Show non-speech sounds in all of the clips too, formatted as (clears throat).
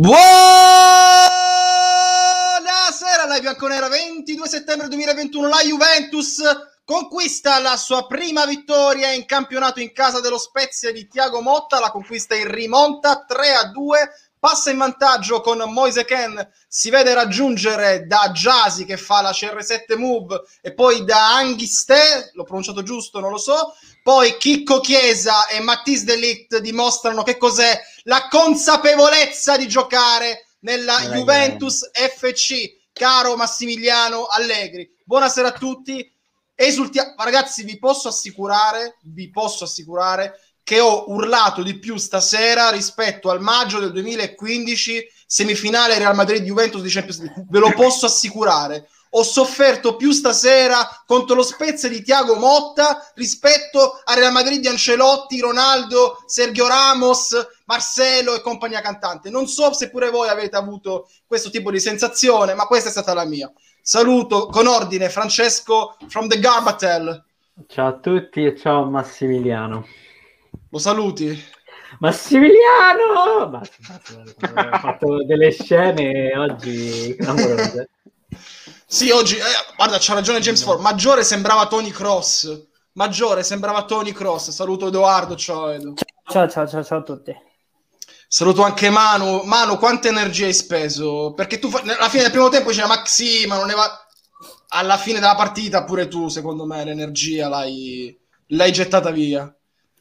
Buonasera, live bianconera 22 settembre 2021, la Juventus conquista la sua prima vittoria in campionato in casa dello Spezia di Tiago Motta, la conquista in rimonta 3 a 2, passa in vantaggio con Moise Ken, si vede raggiungere da Jasi che fa la CR7 move e poi da Anghiste, l'ho pronunciato giusto, non lo so, poi Chicco Chiesa e Mattis Delict dimostrano che cos'è la consapevolezza di giocare nella Dai, Juventus FC. Caro Massimiliano Allegri, buonasera a tutti. Esultia- ragazzi, vi posso assicurare, vi posso assicurare che ho urlato di più stasera rispetto al maggio del 2015 semifinale Real Madrid Juventus di Champions League. Ve lo posso assicurare ho sofferto più stasera contro lo Spezia di Tiago Motta rispetto a Real Madrid di Ancelotti, Ronaldo, Sergio Ramos, Marcelo e compagnia cantante. Non so se pure voi avete avuto questo tipo di sensazione, ma questa è stata la mia. Saluto con ordine Francesco from the Garbatel. Ciao a tutti e ciao Massimiliano. Lo saluti? Massimiliano! Basta, basta, ho fatto delle scene oggi clamorose. Sì, oggi, eh, guarda, c'ha ragione James Ford. Maggiore sembrava Tony Cross. Maggiore sembrava Tony Cross. Saluto Edoardo, ciao Edo. Ciao, ciao, ciao, ciao a tutti. Saluto anche Manu. Manu, quante energie hai speso? Perché tu alla fine del primo tempo c'era Maxi, ma non ne va... Alla fine della partita pure tu, secondo me, l'energia l'hai, l'hai gettata via.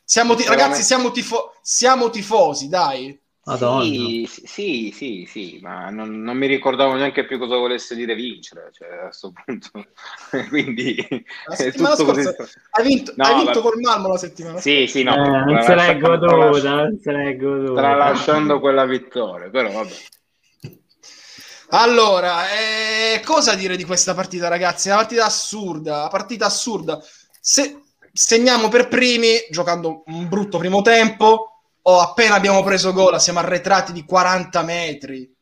Siamo ti... Ragazzi, siamo, tifo... siamo tifosi, dai. Madonna. Sì, sì, sì, sì, ma non, non, mi ricordavo neanche più cosa volesse dire vincere, cioè, a questo punto. (laughs) Quindi la settimana scorsa hai vinto, no, hai vinto col Malmo la settimana Sì, sì, no. Eh, non se l'hai goduta, non se l'hai goduta. Tralasciando quella vittoria, però vabbè. Allora, eh, cosa dire di questa partita, ragazzi? Una partita assurda, una partita assurda. Se segniamo per primi, giocando un brutto primo tempo, oh, appena abbiamo preso gol, siamo arretrati di 40 metri.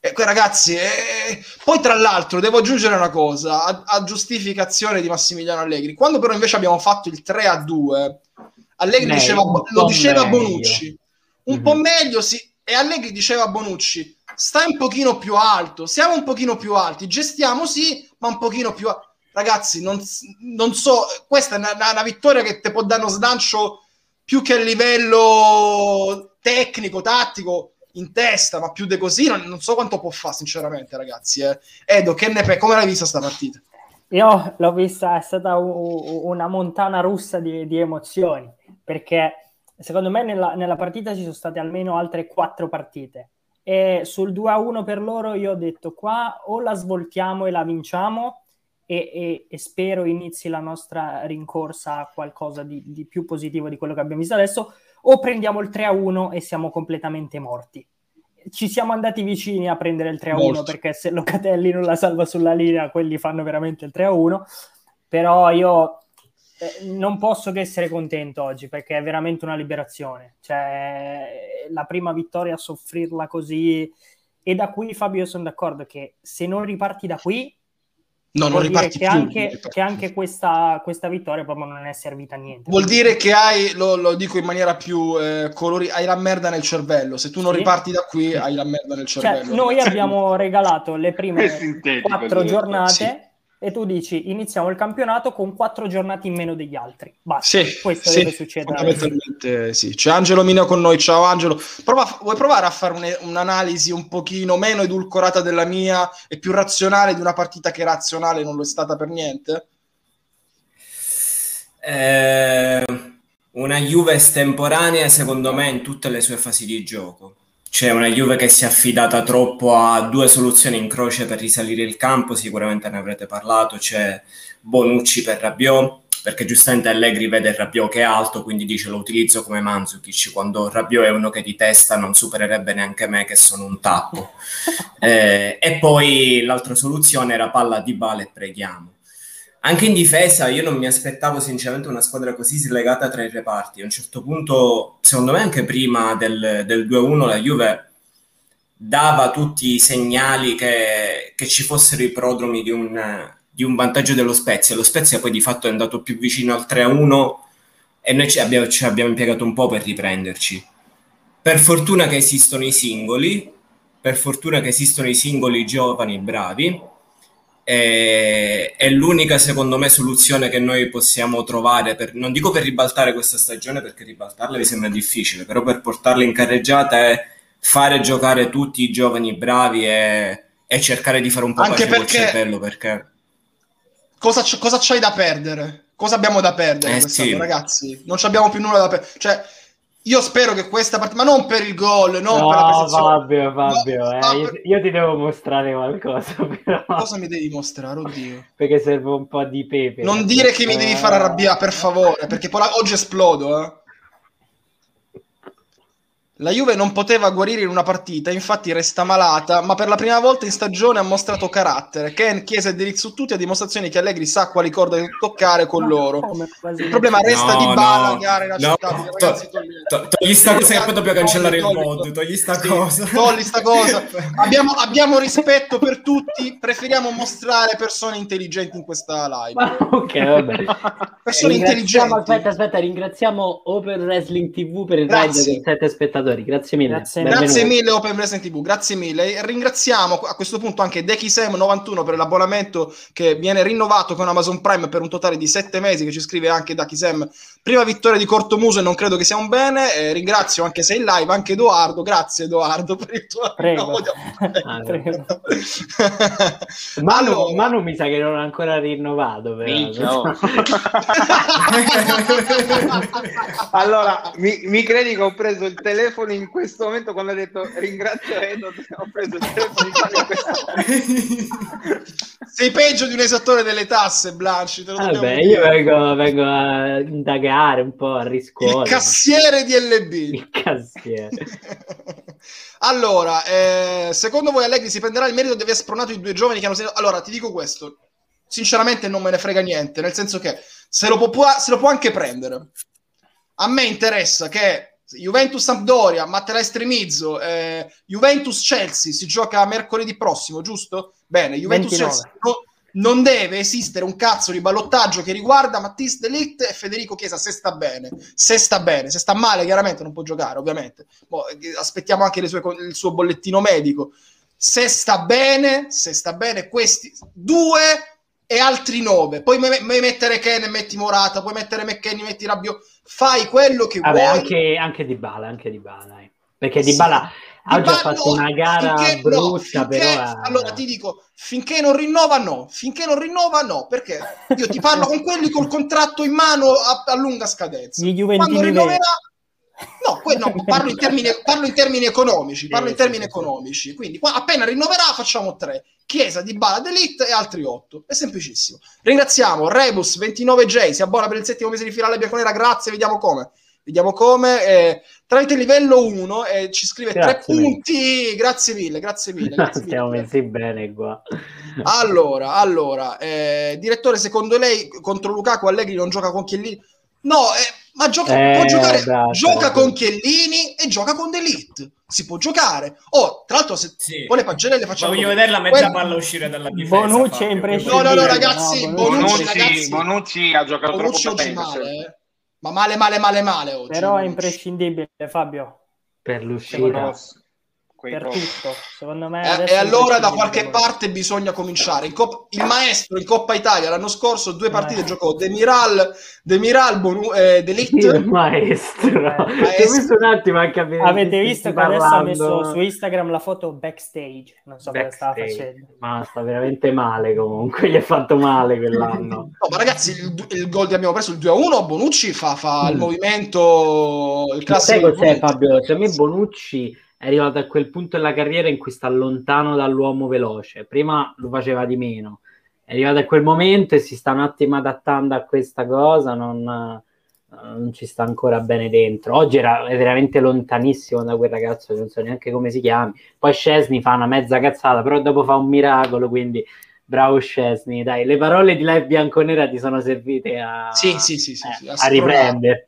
E que ragazzi, eh... poi tra l'altro devo aggiungere una cosa a, a, giustificazione di Massimiliano Allegri. Quando però invece abbiamo fatto il 3 a 2, Allegri meglio, diceva, lo diceva a Bonucci un mm-hmm. po' meglio, sì. E Allegri diceva a Bonucci: stai un pochino più alto, siamo un pochino più alti, gestiamo sì, ma un pochino più alto. Ragazzi, non, non so, questa è una, una vittoria che ti può dare uno slancio più che a livello tecnico, tattico, in testa, ma più di così, non, non, so quanto può fare, sinceramente, ragazzi. Eh. Edo, che ne pe- come l'hai vista sta partita? Io l'ho vista, è stata u- una montana russa di, di, emozioni, perché secondo me nella, nella, partita ci sono state almeno altre quattro partite. E sul 2-1 per loro io ho detto qua o la svoltiamo e la vinciamo, e, e, e, spero inizi la nostra rincorsa a qualcosa di, di, più positivo di quello che abbiamo visto adesso, o prendiamo il 3-1 e siamo completamente morti. Ci siamo andati vicini a prendere il 3-1 Molto. perché se Locatelli non la salva sulla linea, quelli fanno veramente il 3-1, però io eh, non posso che essere contento oggi perché è veramente una liberazione. Cioè, la prima vittoria a soffrirla così... E da qui, Fabio, io sono d'accordo che se non riparti da qui, No, non riparti che più. Anche, che anche questa, questa, vittoria proprio non è servita a niente. Vuol dire che hai, lo, lo dico in maniera più eh, colori, hai la merda nel cervello. Se tu non sì. riparti da qui, hai la merda nel cioè, cervello. Cioè, noi abbiamo regalato le prime quattro giornate. Sì e tu dici iniziamo il campionato con quattro giornate in meno degli altri. Basta, sì, questo sì, deve succedere. Fondamentalmente sì. C'è Angelo Mino con noi, ciao Angelo. Prova, vuoi provare a fare un, un'analisi un pochino meno edulcorata della mia e più razionale di una partita che razionale non lo è stata per niente? Eh, una Juve estemporanea secondo me in tutte le sue fasi di gioco c'è una Juve che si è affidata troppo a due soluzioni in croce per risalire il campo, sicuramente ne avrete parlato, c'è Bonucci per Rabiot, perché giustamente Allegri vede Rabiot che è alto, quindi dice lo utilizzo come Manzukic, quando Rabiot è uno che di testa non supererebbe neanche me che sono un tappo. (laughs) eh, e poi l'altra soluzione era palla di bale e preghiamo. Anche in difesa io non mi aspettavo sinceramente una squadra così slegata tra i reparti. A un certo punto, secondo me anche prima del, del 2-1, la Juve dava tutti i segnali che, che ci fossero i prodromi di un, di un, vantaggio dello Spezia. Lo Spezia poi di fatto è andato più vicino al 3-1 e noi ci abbiamo, ci abbiamo impiegato un po' per riprenderci. Per fortuna che esistono i singoli, per fortuna che esistono i singoli giovani bravi. È l'unica, secondo me, soluzione che noi possiamo trovare, per, non dico per ribaltare questa stagione, perché ribaltarla mi sembra difficile, però per portarla in carreggiata è fare giocare tutti i giovani bravi e, e cercare di fare un po' Anche pace col cervello, perché... Cosa, cosa c'hai da perdere? Cosa abbiamo da perdere Eh, sì. ragazzi? Non ci abbiamo più nulla da perdere. Cioè, io spero che questa partita, ma non per il gol, non No, per la prestazione. Fabio, Fabio, No, eh, io, per- io ti devo mostrare qualcosa, (laughs) però, Cosa mi devi mostrare, oddio? perché serve un po' di pepe. Non dire che mi devi far arrabbiare, per favore, perché poi la- oggi esplodo, eh. La Juve non poteva guarire in una partita, infatti resta malata, ma per la prima volta in stagione ha mostrato carattere. Ken, Chiesa e tutti a dimostrazione che Allegri sa quali corde toccare con loro. Il problema resta No, di Bala, no, gara no, to- ragazzi, togli- to- togli sta cosa che poi dobbiamo cancellare il mod, togli. togli sta Sì, cosa. togli sta cosa. (laughs) Abbiamo, abbiamo rispetto per tutti, preferiamo mostrare persone intelligenti in questa live. Ma (laughs) ok, vabbè. Persone intelligenti. Aspetta, aspetta, ringraziamo Open Wrestling TV per il Grazie. raid con sette spettatori. Grazie mille. Grazie. Grazie mille Open Wrestling TV, grazie mille. Ringraziamo a questo punto anche Dekisem91 per l'abbonamento che viene rinnovato con Amazon Prime per un totale di sette mesi, che ci scrive anche Dakisem. Prima vittoria di Cortomuso e non credo che sia un bene. Eh, ringrazio anche se in live, anche Edoardo. Grazie Edoardo per il tuo Prego. Ah, (laughs) Prego. Manu, Allora- Manu mi sa che non ha ancora rinnovato. Però. (laughs) Oh. (laughs) allora, mi, mi credi che ho preso il telefono in questo momento quando hai detto ringrazio Edo, (laughs) ho preso il telefono in questo (laughs) Sei peggio di un esattore delle tasse, Blanchi. Te lo dobbiamo Vabbè, dire. io vengo, vengo a indagare un po' a Il riscuotere. cassiere di LB. (laughs) Il cassiere. allora, eh, secondo voi Allegri si prenderà il merito di aver spronato i due giovani che hanno segnato? Allora, ti dico questo. Sinceramente non me ne frega niente, nel senso che se lo può, se lo può anche prendere. A me interessa che Juventus-Sampdoria, ma te la estremizzo, eh, Juventus-Chelsea si gioca mercoledì prossimo, giusto? Bene, 29. Juventus-Chelsea no- non deve esistere un cazzo di ballottaggio che riguarda Mattis Delict e Federico Chiesa se sta bene. Se sta bene, se sta male chiaramente non può giocare, ovviamente. Boh, eh, aspettiamo anche sue- il suo bollettino medico. Se sta bene, se sta bene, questi due e altri nove. Poi me- me- mettere Ken e metti Morata, puoi mettere McKenny, metti Rabbio. Fai quello che Vabbè, vuoi. anche, anche Di Bala, anche Di Bala, dai. Perché Sì. Di Bala ha fatto no, una gara finché- brutta, no, finché- però... eh, Allora ti dico, finché non rinnova no, finché non rinnova no, perché io ti parlo con quelli col contratto in mano a, a lunga scadenza. Gli Juventini Quando rinnoverà... No, que- no, (laughs) parlo, in termini, parlo in termini economici, parlo in termini economici. Quindi qua, appena rinnoverà facciamo tre. Chiesa, Di Bala, D'Elite e altri otto. È semplicissimo. Ringraziamo Rebus 29J, si abbona per il settimo mese di finale bianconera, grazie, vediamo come. Vediamo come. eh, tramite livello 1 e ci scrive tre Grazie mille. punti. Grazie mille, grazie mille. Grazie (laughs) mille. Stiamo messi bene qua. Allora, allora, eh, direttore, secondo lei contro Lukaku Allegri non gioca con Chiellini? No, eh, ma gioca, Eh, può giocare, bravo, gioca con Chiellini e gioca con D'Elite. Si può giocare. Oh, tra l'altro, se Sì. poi le pagelle le facciamo. voglio vedere la mezza palla uscire dalla difesa. Bonucci è imprescindibile. No, no, no, ragazzi, No, Bonucci, Bonucci, ragazzi. Bonucci ha giocato Bonucci troppo oggi male, eh. Ma male, male, male, male oggi. Però è Bonucci. imprescindibile, Fabio, Per l'uscita. Per cosi. tutto. Secondo me Eh, e è allora da qualche parte bisogna cominciare. In Cop- il maestro in Coppa Italia l'anno scorso due partite Eh. giocò Demiral, Demiral Bonu- eh. Il maestro. Eh, maestro. un attimo a capire. di Avete visto che adesso ha messo su Instagram la foto backstage? Non so cosa stava Backstage. facendo. Ma sta veramente male comunque, gli è fatto male quell'anno. (laughs) No, ma ragazzi, il, il gol che abbiamo preso, il 2-1, Bonucci fa, fa il Mm. movimento, il Ma sai classico. cos'è Fabio? Secondo me Bonucci è arrivato a quel punto della carriera in cui sta lontano dall'uomo veloce. Prima lo faceva di meno. È arrivato a quel momento e si sta un attimo adattando a questa cosa, non, eh, non ci sta ancora bene dentro. Oggi era è veramente lontanissimo da quel ragazzo, non so neanche come si chiami. Poi Scesni fa una mezza cazzata, però dopo fa un miracolo, quindi bravo Scesni. Dai, le parole di Live Bianconera ti sono servite a, Sì, sì, sì, sì, eh, a assolutamente.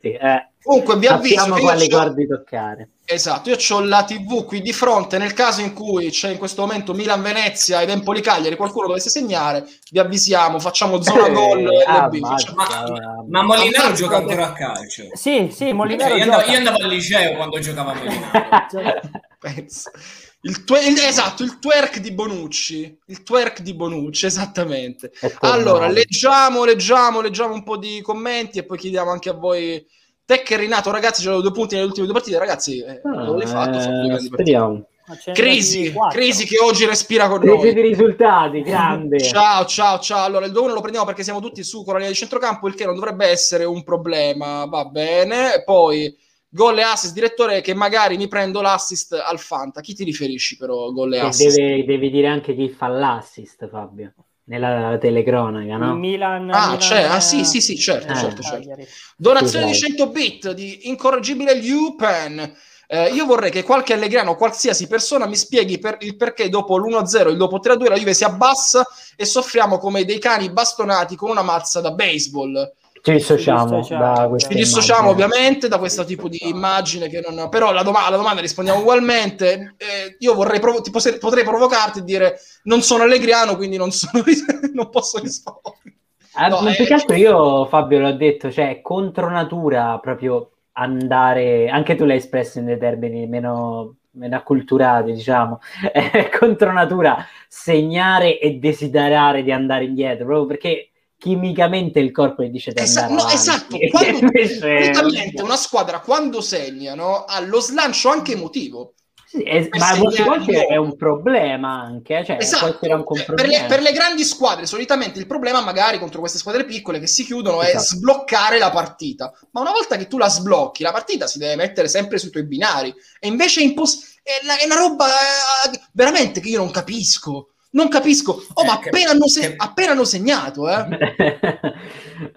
riprenderti. Eh. Comunque vi avviso Sappiamo quali c'ho- guardi toccare. Esatto, io ho la TV qui di fronte, nel caso in cui c'è in questo momento Milan-Venezia ed Empoli-Cagliari, qualcuno dovesse segnare, vi avvisiamo, facciamo zona gol Ah, Facciamo- ma- Ma Molinaro Ammazza- gioca ancora a calcio. Sì, sì, Molinaro Cioè, io, andavo, io andavo al liceo quando giocava Molinaro. (laughs) Il twe- il- esatto, il twerk di Bonucci. Il twerk di Bonucci, esattamente. Allora, leggiamo, leggiamo, leggiamo un po' di commenti e poi chiediamo anche a voi. Te che Renato, ragazzi, c'erano due punti nelle ultime due partite, ragazzi, eh, Ah, dove l'hai fatto? Eh, partite. speriamo. Crisi, crisi che oggi respira con Crisi noi. di risultati, grande. Ciao, ciao, ciao. Allora, il 2-1 lo prendiamo perché siamo tutti su con la linea di centrocampo, il che non dovrebbe essere un problema. Va bene. Poi, gol e assist, direttore, che magari mi prendo l'assist al Fanta. Chi ti riferisci però, gol e E assist? deve, devi dire anche chi fa l'assist, Fabio, nella telecronaca, no? Milan, Ah, Milan, c'è. Ah, eh, sì, sì, sì, certo, Eh. certo, certo. Donazione di Scusate. 100 bit di incorreggibile Lupen. Eh, io vorrei che qualche allegriano, qualsiasi persona, mi spieghi per- il perché dopo l'1-0 e il dopo 3-2 la Juve si abbassa e soffriamo come dei cani bastonati con una mazza da baseball. Ci dissociamo Ci dissociamo, Ci dissociamo ovviamente da questo tipo di immagine che non... Però la doma- alla domanda rispondiamo ugualmente. Eh, io vorrei provo- ti posse- potrei provocarti e dire non sono allegriano, quindi non, sono (laughs) non posso rispondere. Ah, No, ma eh, più che altro io, Fabio, l'ho detto, cioè contro natura proprio andare, anche tu l'hai espresso in dei termini meno, meno acculturati, diciamo, (laughs) è contro natura segnare e desiderare di andare indietro, proprio perché chimicamente il corpo gli dice di Esa- no, esatto, (laughs) quando, solitamente (laughs) una squadra quando segna no, ha lo slancio anche emotivo. Sì, es- ma molte volte è un problema anche, cioè può Esatto, Eh, per, le, per le grandi squadre solitamente il problema magari contro queste squadre piccole che si chiudono è Esatto. sbloccare la partita, ma una volta che tu la sblocchi la partita si deve mettere sempre sui tuoi binari e invece è, impos- è, la- è una roba eh, veramente che io non capisco. Non capisco. Oh, Eh, ma che- appena hanno, se- che- segnato, eh. (laughs)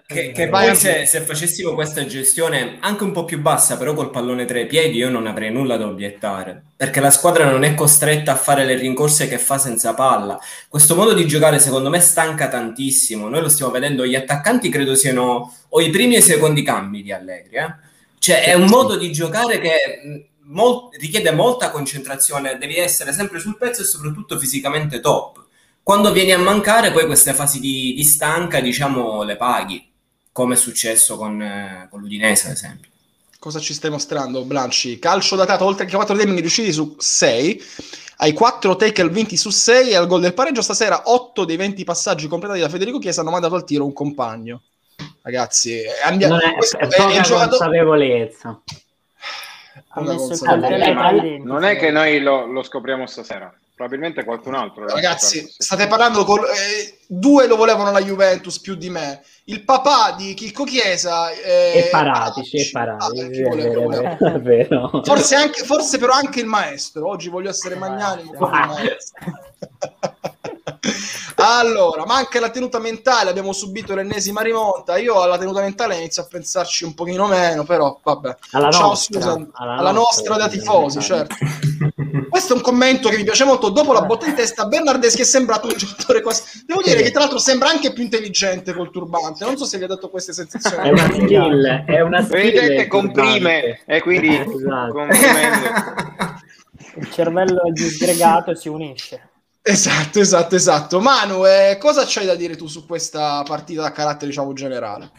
Che, che Vai poi a- se, se facessimo questa gestione anche un po' più bassa, però col pallone tra i piedi, io non avrei nulla da obiettare, perché la squadra non è costretta a fare le rincorse che fa senza palla. Questo modo di giocare secondo me stanca tantissimo. Noi lo stiamo vedendo, gli attaccanti credo siano o i primi o i secondi cambi di Allegri. eh. Cioè è un modo di giocare che mh, mol- richiede molta concentrazione, devi essere sempre sul pezzo e soprattutto fisicamente top. Quando vieni a mancare, poi queste fasi di, di stanca, diciamo, le paghi, come è successo con, eh, con l'Udinese, ad esempio. Cosa ci stai mostrando, Blanci? Calcio datato oltre che 4 demoni riusciti su 6, ai 4 tackle vinti su 6 e al gol del pareggio stasera 8 dei 20 passaggi completati da Federico Chiesa hanno mandato al tiro un compagno. Ragazzi, eh, andiamo... non è, è è poca il giocatore... consapevolezza. Denti. non è che noi lo, lo scopriamo stasera, probabilmente qualcun altro. Ragazzi, sì. state parlando con eh, due lo volevano la Juventus più di me. Il papà di Chicco Chiesa eh, E Paratici, e ah, Paratici, è vero, è vero. Forse, anche, forse però anche il maestro. Oggi voglio essere magnanimo (laughs) allora, manca la tenuta mentale. Abbiamo subito l'ennesima rimonta. Io alla tenuta mentale inizio a pensarci un pochino meno, però vabbè. Alla Ciao nostra, Susan, alla alla, nostra, nostra da tifosi, certo. Questo è un commento che mi piace molto. Dopo la botta in testa, Bernardeschi è sembrato un giocatore quasi. Devo dire che tra l'altro sembra anche più intelligente col turbante. Non so se vi ha dato queste sensazioni. È una skill, è una skill. Evidentemente comprime e quindi Esatto. (laughs) Il cervello disgregato si unisce. Esatto, esatto, esatto. Manu, eh, cosa c'hai da dire tu su questa partita da carattere, diciamo, generale?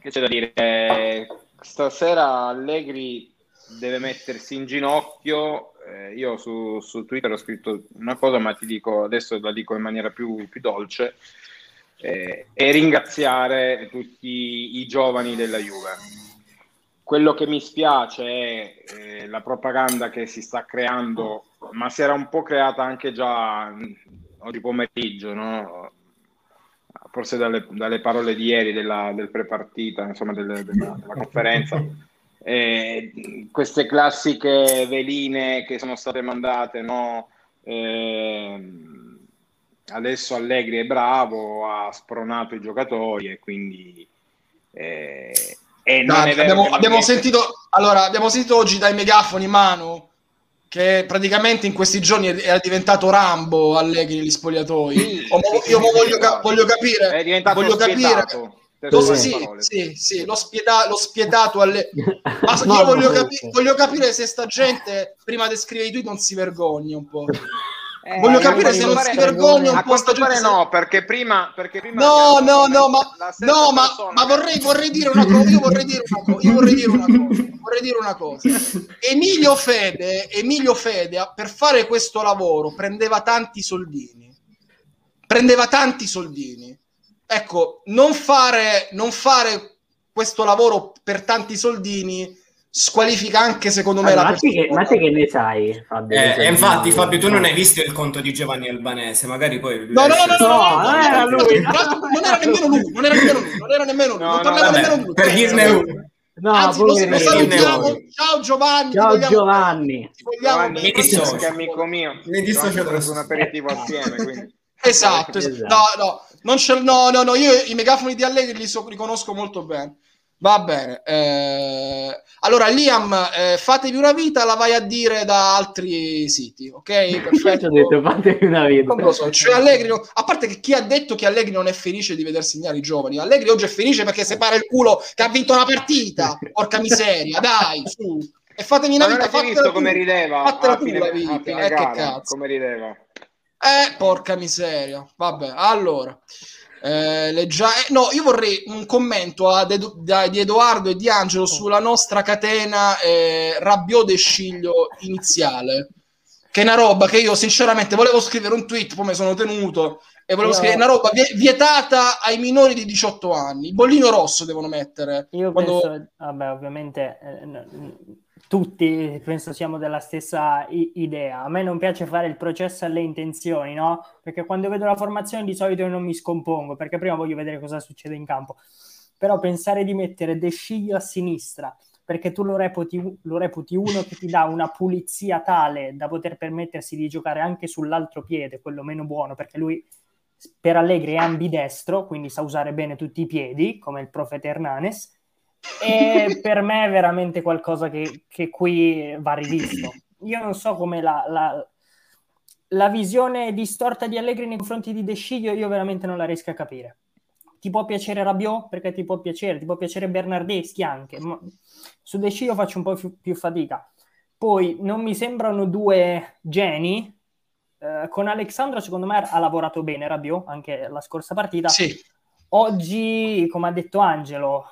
Che c'è da dire? Eh, stasera Allegri deve mettersi in ginocchio. Eh, io su, su Twitter ho scritto una cosa, ma ti dico adesso la dico in maniera più, più dolce. eh, e ringraziare tutti i giovani della Juve. Quello che mi spiace è eh, la propaganda che si sta creando, ma si era un po' creata anche già mh, oggi pomeriggio, no? forse dalle, dalle parole di ieri della, del pre-partita, insomma delle- della, della conferenza. Eh, queste classiche veline che sono state mandate, no? Ehm, adesso Allegri è bravo, ha spronato i giocatori e quindi... eh, e non Dai, è vero abbiamo, abbiamo sentito, allora, abbiamo sentito oggi dai megafoni Manu che praticamente in questi giorni era diventato Rambo Allegri negli spogliatoi. Io voglio, voglio capire, è diventato voglio capire lo, sì, sì, sì, lo, spieta- lo spietato alle... Ma (laughs) No, io voglio, capi- voglio capire se sta gente prima di scrivere i tweet non si vergogna un po'. (laughs) Eh, Voglio capire se non si vergogna un po' quanto pare no, perché prima, perché prima No, no, no, ma, no, ma, ma vorrei, vorrei, dire una cosa, io vorrei dire una cosa, io vorrei dire una cosa, vorrei dire una cosa. Emilio Fede, Emilio Fede per fare questo lavoro prendeva tanti soldini. Prendeva tanti soldini. Ecco, non fare, non fare questo lavoro per tanti soldini squalifica anche secondo me allora, la persona. Che, ma te che ne sai, Fabio? Eh, infatti, Fabio, tu non hai visto il conto di Giovanni Albanese, magari poi... No, no, no, no, no, non era lui. Non era nemmeno lui, non era nemmeno lui, non era nemmeno lui, non parlava nemmeno lui. Per dirne uno. No, Anzi, lo, lo salutiamo. Ciao Giovanni. Ciao Giovanni. Giovanni, mi dissocio. amico mio. Mi dissocio per un aperitivo assieme, quindi. Esatto, esatto. No, no, non c'è, no, no, no, io i megafoni di Allegri li, so, li conosco molto bene. Va bene. Eh, allora, Liam, eh, fatevi una vita, la vai a dire da altri siti, ok? (laughs) Perfetto. ho detto, fatevi una vita. Non lo so, cioè Allegri, a parte che chi ha detto che Allegri non è felice di veder segnare i giovani? Allegri oggi è felice perché separa il culo che ha vinto una partita. Porca miseria, dai, su. E fatemi una vita, fatela visto come rideva fatela tu la vita, eh, che cazzo. Come rideva. Eh, porca miseria. Vabbè, allora. Eh, leggia... eh, no, io vorrei un commento Edu... da, di Edoardo e di Angelo oh. sulla nostra catena eh, Rabiot e Sciglio iniziale. Che è una roba che io sinceramente volevo scrivere un tweet, poi mi sono tenuto e volevo io... scrivere una roba vietata ai minori di 18 anni. Il bollino rosso devono mettere. Io quando... penso, vabbè, ovviamente eh, tutti penso siamo della stessa i- idea. A me non piace fare il processo alle intenzioni, no? Perché quando vedo la formazione di solito io non mi scompongo, perché prima voglio vedere cosa succede in campo. Però pensare di mettere De Sciglio a sinistra, perché tu lo reputi, lo reputi uno che ti dà una pulizia tale da poter permettersi di giocare anche sull'altro piede, quello meno buono, perché lui per Allegri è ambidestro, quindi sa usare bene tutti i piedi, come il profeta Hernanes e per me è veramente qualcosa che, che qui va rivisto. Io non so come la, la, la, visione distorta di Allegri nei confronti di De Sciglio, io veramente non la riesco a capire. Ti può piacere Rabiot? Perché ti può piacere, ti può piacere Bernardeschi anche, ma su De Sciglio faccio un po' più, più fatica. Poi non mi sembrano due geni. Eh, con Alexandro, secondo me, ha lavorato bene Rabiot anche la scorsa partita. Sì. Oggi, come ha detto Angelo,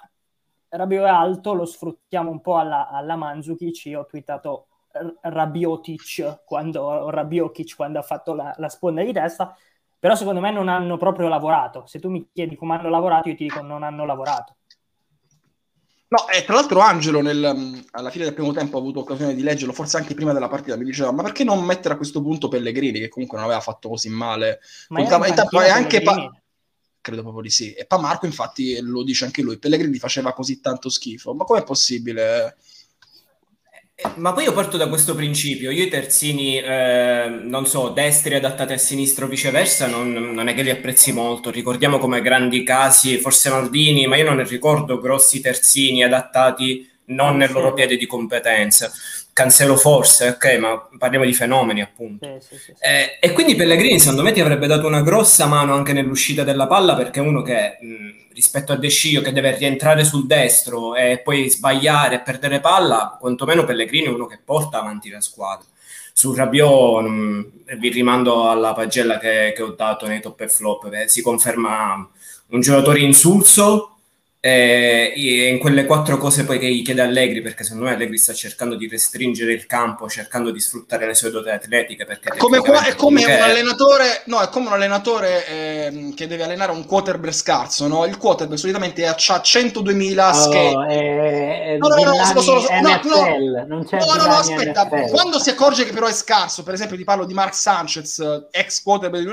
Rabio è alto, lo sfruttiamo un po' alla, alla Mandzukic, io ho twittato Rabiotic quando, Rabiokic quando ha fatto la, la sponda di testa, però secondo me non hanno proprio lavorato. Se tu mi chiedi come hanno lavorato, io ti dico non hanno lavorato. No, e tra l'altro Angelo nel, alla fine del primo tempo ha avuto occasione di leggerlo, forse anche prima della partita, mi diceva ma perché non mettere a questo punto Pellegrini che comunque non aveva fatto così male? Ma è anche pa- credo proprio di sì. E Marco, infatti, lo dice anche lui, Pellegrini faceva così tanto schifo. Ma com'è possibile? Ma poi io parto da questo principio, io i terzini, eh, non so, destri adattati a sinistra o viceversa, non, non, è che li apprezzi molto. Ricordiamo come grandi casi, forse Maldini, ma io non ricordo grossi terzini adattati non nel loro piede di competenza. Cancelo forse, ok, ma parliamo di fenomeni appunto. Sì, sì, sì, eh, e quindi Pellegrini secondo me ti avrebbe dato una grossa mano anche nell'uscita della palla perché uno che mh, rispetto a De Scio che deve rientrare sul destro e poi sbagliare e perdere palla, quantomeno Pellegrini è uno che porta avanti la squadra. Su Rabiot mh, vi rimando alla pagella che, che, ho dato nei top e flop, si conferma un giocatore insulso eh, in quelle quattro cose poi che gli chiede Allegri, perché secondo me Allegri sta cercando di restringere il campo, cercando di sfruttare le sue doti atletiche. Perché come qua, è come un allenatore, no, è come un allenatore eh, che deve allenare un quarterback scarso, no? Il quarterback solitamente ha 102.000 oh, schede. Eh, no, no, no, no, solo, no, no, non c'è no, no, no, aspetta, NFL. quando si accorge che però è scarso, per esempio ti parlo di Mark Sanchez, ex quarterback,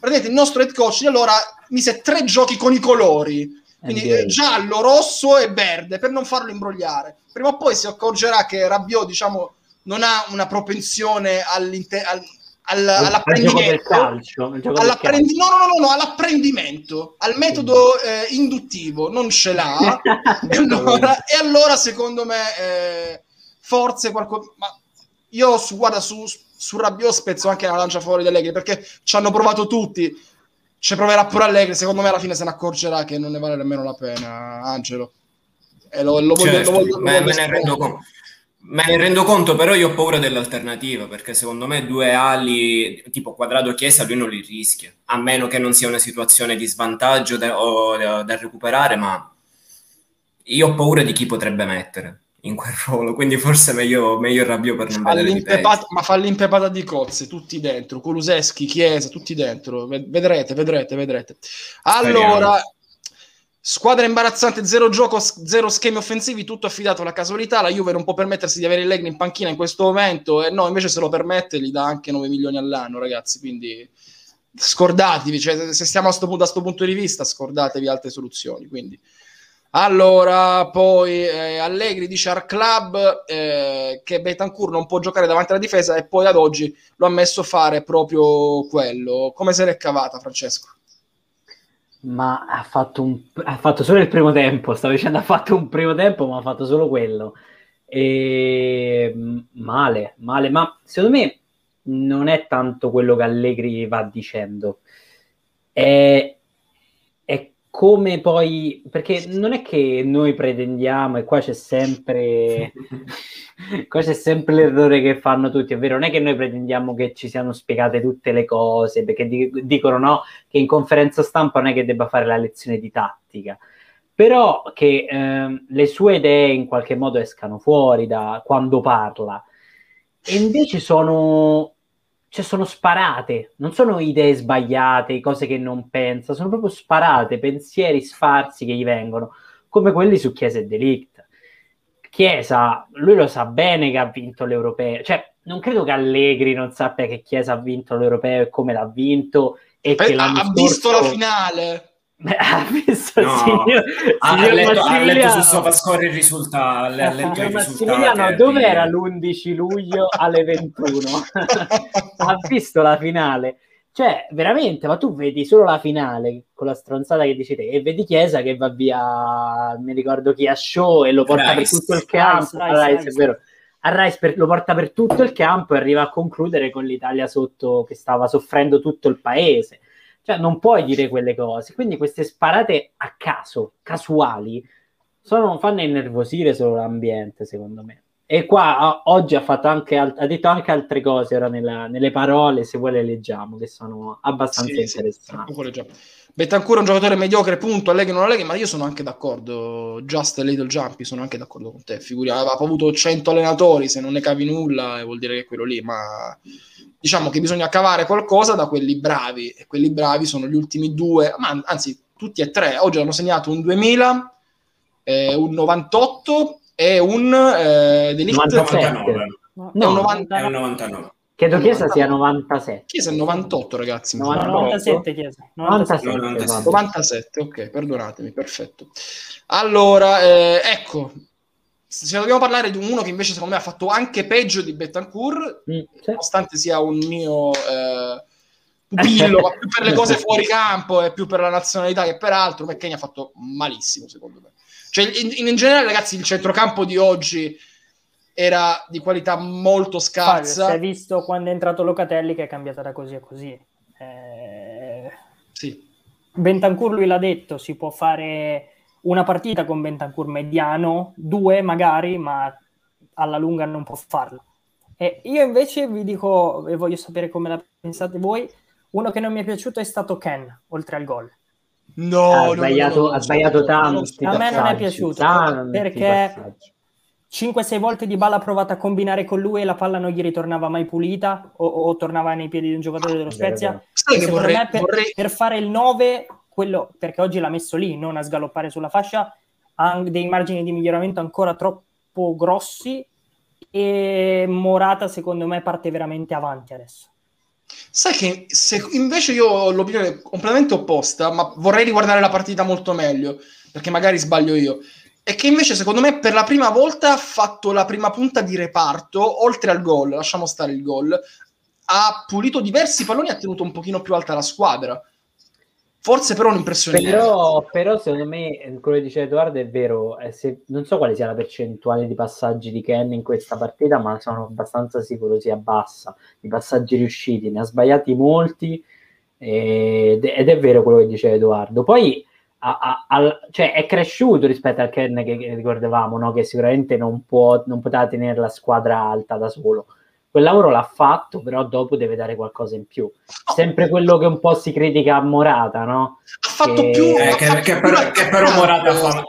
praticamente il nostro head coach di allora mise tre giochi con i colori quindi NBA. giallo, rosso e verde per non farlo imbrogliare. Prima o poi si accorgerà che Rabiot, diciamo, non ha una propensione all'inte- al, al, all'apprendimento, calcio, all'apprendi- no, no, no, no, all'apprendimento, al metodo eh, induttivo, non ce l'ha. (laughs) e, allora, e, allora, secondo me, eh, forse qualcosa. Ma io su, guarda, su, su Rabiot spezzo anche la lancia fuori delle perché ci hanno provato tutti ci proverà pure Allegri, secondo me alla fine se ne accorgerà che non ne vale nemmeno la pena, Angelo. E lo, lo voglio, certo, lo voglio, lo me, me ne rendo conto. Me ne rendo conto, però io ho paura dell'alternativa, perché secondo me due ali tipo quadrato chiesa lui non li rischia, a meno che non sia una situazione di svantaggio da, o da, da recuperare, ma io ho paura di chi potrebbe mettere in quel (laughs) ruolo, quindi forse meglio, meglio il Rabbio per non Fa vedere ma fa l'impepata di cozze, tutti dentro, Kuluseschi, Chiesa, tutti dentro, Ved- vedrete, vedrete, vedrete. Allora, squadra imbarazzante, zero gioco, zero schemi offensivi, tutto affidato alla casualità, la Juve non può permettersi di avere il Legni in panchina in questo momento, e no, invece se lo permette gli dà anche 9 milioni all'anno, ragazzi, quindi scordatevi, cioè, se stiamo a sto, da questo punto di vista, scordatevi altre soluzioni, quindi... Allora, poi eh, Allegri dice al club eh, che Betancourt non può giocare davanti alla difesa e poi ad oggi lo ha messo fare proprio quello. Come se l'è cavata, Francesco? Ma ha fatto, un, ha fatto solo il primo tempo, stavo dicendo ha fatto un primo tempo, ma ha fatto solo quello. E mm, male, male, ma secondo me non è tanto quello che Allegri va dicendo. È, è come poi, perché non è che noi pretendiamo, e qua c'è sempre, (laughs) qua c'è sempre l'errore che fanno tutti, è vero, non è che noi pretendiamo che ci siano spiegate tutte le cose, perché di- dicono no, che in conferenza stampa non è che debba fare la lezione di tattica, però che ehm, le sue idee in qualche modo escano fuori da quando parla, e invece sono, cioè sono sparate, non sono idee sbagliate, cose che non pensa, sono proprio sparate, pensieri sfarsi che gli vengono, come quelli su Chiesa e Delict. Chiesa, lui lo sa bene che ha vinto l'Europeo, cioè non credo che Allegri non sappia che Chiesa ha vinto l'Europeo e come l'ha vinto e che Eh, l'anno ha visto la scorso- finale. (laughs) ha visto No, il signor, Ha, ha signor letto, ha letto su Sofascore il risultato, ha (laughs) letto Signor i risultati. Massimiliano, e- dove era l'11 luglio alle 21? (laughs) ha visto la finale. Cioè, veramente, ma tu vedi solo la finale con la stronzata che dici te e vedi Chiesa che va via, mi ricordo chi a show e lo porta Rice. per tutto il campo. Rice, a Rice, Rice, Rice. è vero. A Rice per- lo porta per tutto il campo e arriva a concludere con l'Italia sotto che stava soffrendo tutto il paese. Cioè, non puoi dire quelle cose. Quindi queste sparate a caso, casuali, sono, fanno innervosire solo l'ambiente, secondo me. E qua a- oggi ha, fatto anche ha detto anche altre cose ora nella- nelle parole, se vuoi le leggiamo, che sono abbastanza Sì, sì, interessanti. già. Betancourt è un giocatore mediocre, punto. Allegri non Allegri, ma io sono anche d'accordo. Just a little jumpy, sono anche d'accordo con te. Figuri, ha, avuto 100 allenatori, se non ne cavi nulla, vuol dire che è quello lì. Ma diciamo che bisogna cavare qualcosa da quelli bravi. E quelli bravi sono gli ultimi due, ma anzi, tutti e tre. Oggi hanno segnato un 2000, eh, un 98 e un eh, Delict. 97. 99. No, No, un 90 È un 99. Credo Chiesa sia 97. Chiesa è 98, ragazzi. mi No, sembra. 97 chiesa. 97, 97. esatto. 97, ok, perdonatemi, perfetto. Allora, eh, ecco, se dobbiamo parlare di uno che invece secondo me ha fatto anche peggio di Betancourt, Mm, sì. nonostante sia un mio eh, pupillo, ma più per le cose fuori campo e più per la nazionalità che per altro, McKenny ha fatto malissimo secondo me. Cioè, in, in generale, ragazzi, il centrocampo di oggi era di qualità molto Fabio, si scarsa. è visto quando è entrato Locatelli che è cambiata da così a così. Eh, Sì. Bentancur lui l'ha detto, si può fare una partita con Bentancur mediano, due magari, ma alla lunga non può farlo. E io invece vi dico, e voglio sapere come la pensate voi, uno che non mi è piaciuto è stato Ken, oltre al gol. No, ha no, no, sbagliato, no, no, ha sbagliato tanti A me non è piaciuto, perché- passaggi. 5-6 volte di balla provata a combinare con lui e la palla non gli ritornava mai pulita o, o tornava nei piedi di un giocatore dello Spezia. che Secondo vorrei, me per, vorrei- per fare il 9, quello, perché oggi l'ha messo lì, non a sgaloppare sulla fascia, ha dei margini di miglioramento ancora troppo grossi e Morata secondo me parte veramente avanti adesso. Sai che se invece io ho l'opinione completamente opposta, ma vorrei riguardare la partita molto meglio, perché magari sbaglio io. È che invece, secondo me, per la prima volta ha fatto la prima punta di reparto, oltre al gol, lasciamo stare il gol, ha pulito diversi palloni e ha tenuto un pochino più alta la squadra. Forse però un'impressione. Però, però secondo me eh, quello che dice Edoardo è vero. eh, se- non so quale sia la percentuale di passaggi di Ken in questa partita, ma sono abbastanza sicuro sia bassa. I passaggi riusciti, ne ha sbagliati molti ed, ed è vero quello che dice Edoardo. Poi a, a, al, cioè è cresciuto rispetto al Ken che, che ricordavamo, no? che sicuramente non, può, non poteva tenere la squadra alta da solo quel lavoro l'ha fatto, però dopo deve dare qualcosa in più. Sempre quello che un po' si critica a Morata, no? Ha fatto che... più... Eh, che, che, però, che, però Morata fa,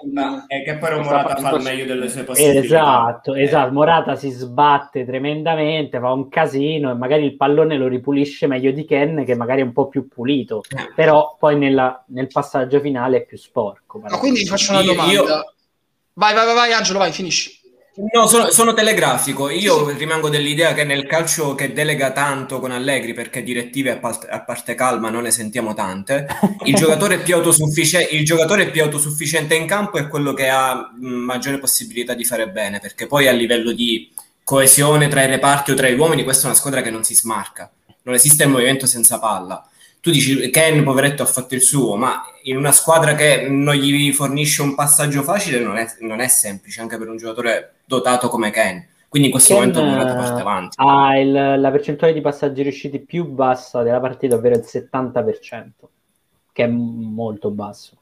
eh, che però Morata fa il meglio delle sue possibilità. Esatto, eh. esatto. Morata si sbatte tremendamente, fa un casino e magari il pallone lo ripulisce meglio di Ken, che magari è un po' più pulito, eh. però poi nella, nel passaggio finale è più sporco. Ma quindi faccio una domanda. Io... Vai, vai, vai, Angelo, vai, finisci. No, sono, sono, telegrafico. Io rimango dell'idea che nel calcio che delega tanto con Allegri, perché direttive a parte, a parte calma non ne sentiamo tante, il (laughs) giocatore, più il giocatore più autosufficiente in campo è quello che ha maggiore possibilità di fare bene, perché poi a livello di coesione tra i reparti o tra gli uomini, questa è una squadra che non si smarca. Non esiste il movimento senza palla tu dici Ken, poveretto, ha fatto il suo, ma in una squadra che non gli fornisce un passaggio facile non è, non è semplice, anche per un giocatore dotato come Ken. Quindi in questo Ken momento Morata parte avanti. Ha il, la percentuale di passaggi riusciti più bassa della partita, ovvero il 70%, che è molto basso,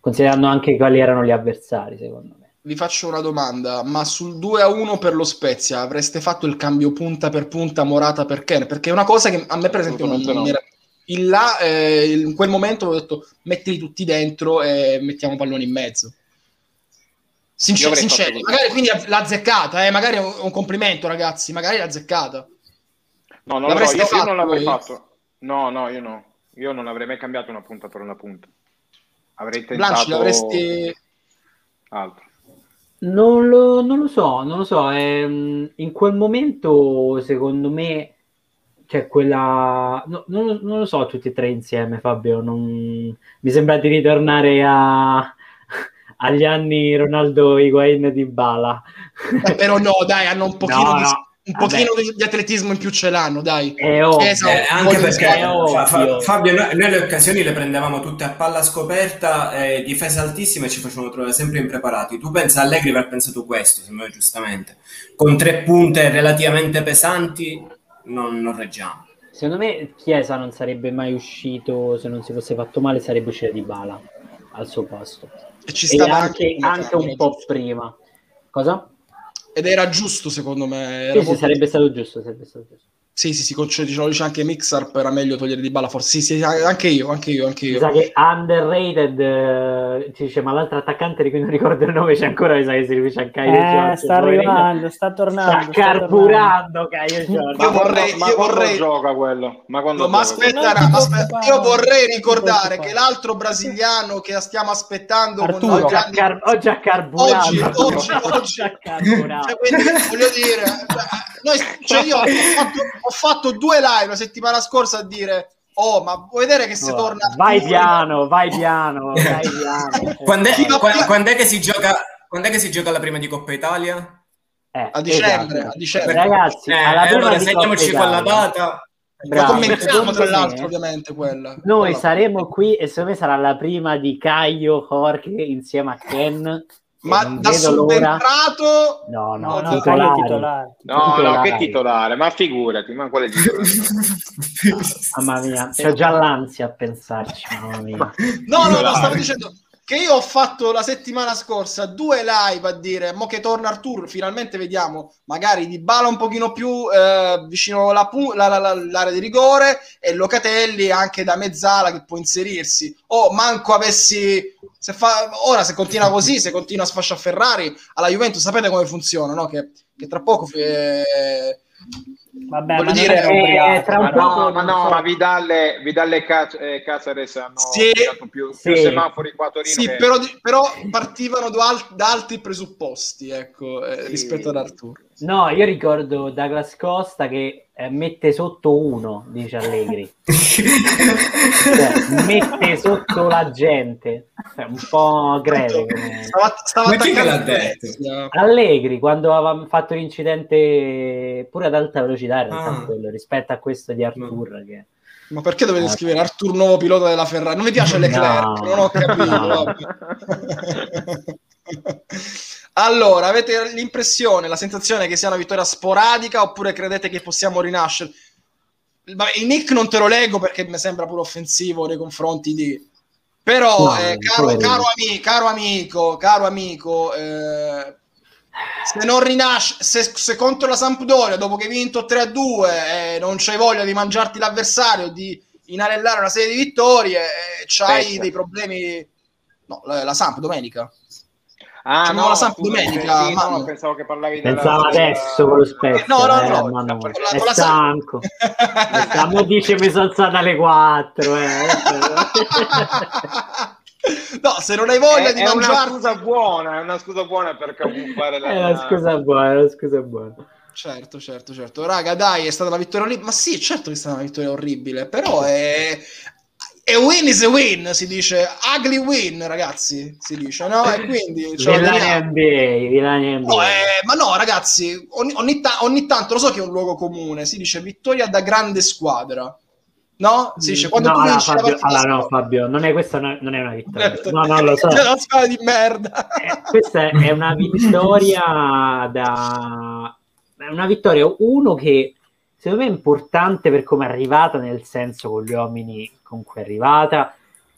considerando anche quali erano gli avversari, secondo me. Vi faccio una domanda, ma sul 2 a 1 per lo Spezia avreste fatto il cambio punta per punta Morata per Ken? Perché è una cosa che a me per esempio non, non, era, in, là, eh, in quel momento ho detto mettili tutti dentro e mettiamo palloni in mezzo. Sincer- sincero, magari quindi l'ha azzeccata, eh, magari è un, un, complimento ragazzi, magari l'ha azzeccata. No, non, so, io, io, non l'avrei fatto. No, no, io no. Io non avrei mai cambiato una punta per una punta. Avrei tentato Blanci, l'avresti... altro. Non lo, non lo, so, non lo so. Ehm, in quel momento, secondo me, cioè quella no, non, non, lo so tutti e tre insieme Fabio non... mi sembra di ritornare a... (laughs) agli anni Ronaldo Higuain di Bala eh, però no dai hanno un (laughs) pochino no, di... Un pochino di, di, atletismo in più ce l'hanno, dai. È ovvio. Eh, anche perché fa, Fabio, noi, noi, le occasioni le prendevamo tutte a palla scoperta, eh, difesa altissima e ci facevano trovare sempre impreparati. Tu pensa Allegri aver pensato questo, sembra giustamente. Con tre punte relativamente pesanti, non, non reggiamo. Secondo me Chiesa non sarebbe mai uscito, se non si fosse fatto male, sarebbe uscito di Bala al suo posto. E ci stava e anche, anche, un po' giusto. prima. Cosa? Ed era giusto secondo me. Sì, sì, sarebbe stato giusto, sarebbe stato giusto. Sì, sì, sì, diciamo, dice anche Mixar, era meglio togliere di balla, forse. Sì, sì, anche io, anche io, anche io. Mi sa che underrated, eh, ci dice, ma l'altro attaccante di cui non ricordo il nome c'è ancora, mi sa che si riferisce a Caio eh, Giorgio. Sta arrivando, sta tornando. Sta, sta carburando Caio Giorgio. Io vorrei... Ma, io vorrei... gioca quello? Ma quando no, ma aspetta, no, ma aspetta, io vorrei ricordare che l'altro brasiliano che stiamo aspettando... Arturo, oggi, ha car- oggi ha carburato. Oggi, oggi, oggi. ha carburato. Cioè, quindi, voglio dire... Noi, cioè io ho fatto, ho fatto due live la settimana scorsa a dire Oh, ma vuoi vedere che se oh, torna... Vai piano, vai piano, (laughs) vai piano. quando, è, quando, quando, è che si gioca, quando è che si gioca la prima di Coppa Italia? Eh, a dicembre, esatto. a dicembre. Ragazzi, eh, allora segniamoci quella data. Bravo. commentiamo tra l'altro ovviamente quella. Noi quella. saremo qui e secondo me sarà la prima di Caio Jorge insieme a Ken ma da subentrato no no, no, titolare. titolare. no, titolare. no che titolare ma figurati ma quale titolare (laughs) mamma mia c'ho già l'ansia a pensarci mamma mia. no no no stavo dicendo che io ho fatto la settimana scorsa due live a dire mo che torna Artur finalmente vediamo magari di bala un pochino più eh, vicino alla pu- la, la, la, l'area di rigore e Locatelli anche da mezzala che può inserirsi o manco avessi se fa, ora se continua (laughs) così se continua a sfasciare Ferrari alla Juventus sapete come funziona no? che, che tra poco eh, Vabbè, Voglio dire, eh, tra un ma no, ma no, so. ma Vidalle e Cas- eh, Caceres hanno sì, più, sì. più, semafori qua a Torino. Sì, che... però, però, partivano da, al- da, altri presupposti, ecco, eh, sì. rispetto ad Arturo. No, io ricordo Douglas Costa che eh, mette sotto uno, dice Allegri. (laughs) cioè, mette sotto la gente. È un po' greve. Come... Stava, stava Allegri, quando aveva fatto l'incidente pure ad alta velocità, in realtà, ah. quello, rispetto a questo di Artur. No. Che... Ma perché dovete ah, scrivere Artur nuovo pilota della Ferrari? Non mi piace Leclerc, no. non ho capito. (laughs) No. (laughs) Allora, avete l'impressione, la sensazione che sia una vittoria sporadica oppure credete che possiamo rinascere? Il Nick non te lo leggo perché mi sembra pure offensivo nei confronti di... Però, No, eh, caro, poverino. caro, ami- caro amico, caro amico, eh, se non rinasce, se, se contro la Sampdoria, dopo che hai vinto 3-2, eh, non c'hai voglia di mangiarti l'avversario, di inanellare una serie di vittorie, eh, c'hai Aspetta. dei problemi... No, la, la Samp domenica. Ah, Facciamo no, la Samp domenica, sì, Manu. no, pensavo che parlavi della... Pensavo della- adesso con lo Spezia. No, no, eh, no, ma no, la- è la stanco. È stanco. dice mi sono alzata alle 4. Eh. no, se non hai voglia È, di è una scusa buona, è una scusa buona per camuffare la... È una scusa buona, è una scusa buona. Certo, certo, certo. Raga, dai, è stata una vittoria orribile. Ma sì, certo che è stata una vittoria orribile, però è... è win is a win, si dice. Ugly win, ragazzi, si dice, no? E quindi... teniamo. NBA, NBA. No, eh, ma no, ragazzi, ogni, ogni ta- ogni tanto lo so che è un luogo comune, si dice vittoria da grande squadra. No? Si dice quando no, tu la Fabio, allora, no. Fabio, non è, questa non è- non è una vittoria. Certo. No, no, lo so. (laughs) È una squadra di merda. Eh, questa è una vittoria da è una vittoria uno che secondo me è importante per come è arrivata nel senso con gli uomini con cui è arrivata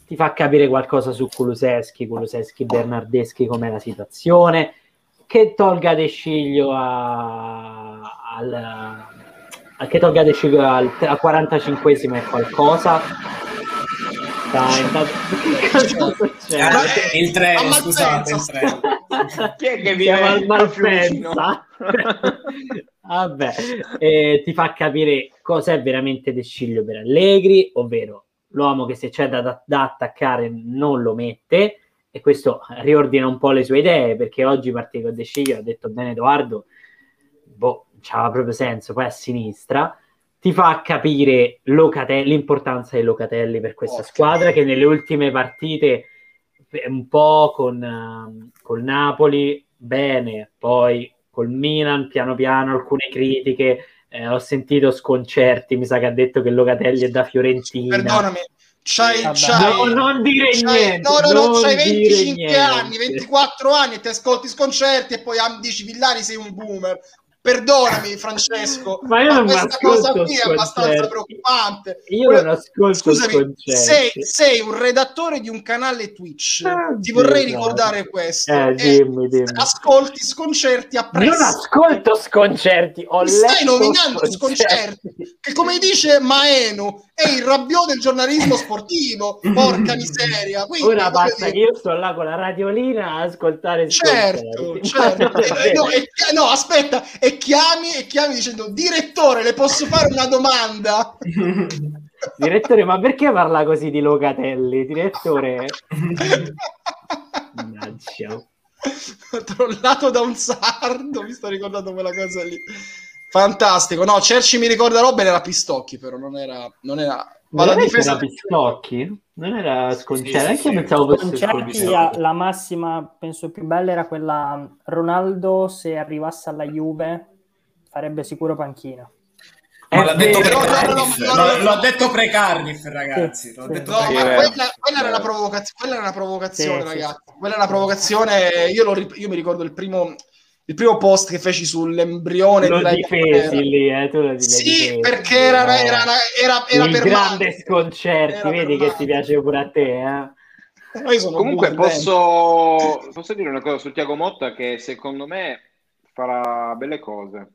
ti fa capire qualcosa su Kuluseschi Kuluseschi Bernardeschi com'è la situazione che tolga De Sciglio a, al, a- che tolga De Sciglio al, al 45esimo è qualcosa dai, intanto- che cosa succede? Ah, Ma è- il treno, scusate, il treno. (laughs) Chi è che vive al? Malpensa? (laughs) Vabbè, eh, ti fa capire cosa è veramente De Sciglio per Allegri, ovvero l'uomo che se c'è da, da attaccare non lo mette e questo riordina un po' le sue idee perché oggi partì con De Sciglio, ha detto bene Edoardo, boh, c'aveva proprio senso, poi a sinistra ti fa capire Locate- l'importanza dei Locatelli per questa Porca. squadra che nelle ultime partite eh, un po' con ehm, col Napoli bene, poi col Milan piano piano alcune critiche, eh, ho sentito sconcerti, mi sa che ha detto che Locatelli è da Fiorentina. Perdonami, c'hai, Vabbè. c'hai- No, non dire c'hai- niente. no, no, no, non c'hai dire 25 niente. anni, 24 anni e ti ascolti sconcerti e poi dici Villani sei un boomer. Perdonami, Francesco, Ma io non mi questa cosa qui è abbastanza sconcerti. preoccupante. Io non ascolto Scusami, sconcerti. sei, sei un redattore di un canale Twitch. Ah, Ti vorrei esatto. ricordare questo. Eh, dimmi, dimmi. Ascolti sconcerti a Non presto. ascolto sconcerti, ho Mi stai nominando sconcerti. Che come dice Maenu è il rabbio del giornalismo sportivo. Porca miseria. Quindi, Ora basta che io sto là con la radiolina a ascoltare Certo, sconcerti. certo. Non (laughs) Eh, no, e chi- no, aspetta, e chiami, e chiami dicendo direttore, le posso fare una domanda? (laughs) Direttore, ma perché parla così di Locatelli? Direttore, mannaggia. Trollato da un sardo, mi sto ricordando quella cosa lì. Fantastico. No, Cerci mi ricorda Robben era Pistocchi, però non era... Non era... Vado a Veramente difesa... era Pistocchi? Non era sconcerti? Sì, io sì. pensavo fosse Sconcerti. la, la massima, penso più bella era quella Ronaldo se arrivasse alla Juve farebbe sicuro panchina. Ma l'ha detto pre-Cardiff, no, no, no, l'ho detto pre-Cardiff, ragazzi. L'ho detto ma quella, quella era una provocazione, quella era una provocazione, Sì, sì, ragazzi. Quella è una provocazione. Io, lo io mi ricordo il primo, il primo post che feci sull'embrione Lo di Lai difesi lì, eh, tu lo l'hai Sì, difesi, perché era, eh. era, era, era il per grande male. sconcerti, Era vedi che male. ti piace pure a te, eh? Io sono Comunque posso, posso dire una cosa su Tiago Motta che secondo me farà belle cose.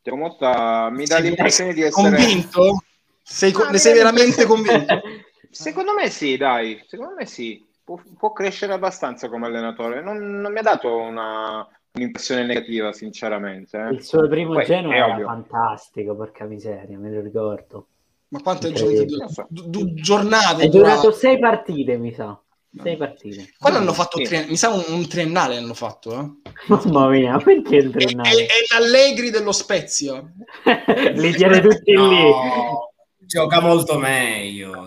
Tiago Motta mi dà Sei l'impressione di essere... Convinto? Sei, co- Ah, ne sei veramente (laughs) convinto? Secondo me sì, dai, secondo me sì. Può, può crescere abbastanza come allenatore. Non, non mi ha dato una, un'impressione negativa, sinceramente. eh. Il suo primo Poi, Genoa è era ovvio. fantastico, porca miseria, me lo ricordo. Ma? Du- du- giornate. È durato durato. sei partite, mi sa. Sei partite. Quello hanno fatto, Sì. tri- mi sa un, un triennale hanno fatto, eh? Mamma mia, perché il È, è- triennale? è l'Allegri dello Spezia. (laughs) Li tiene tutti lì. Gioca molto meglio. no.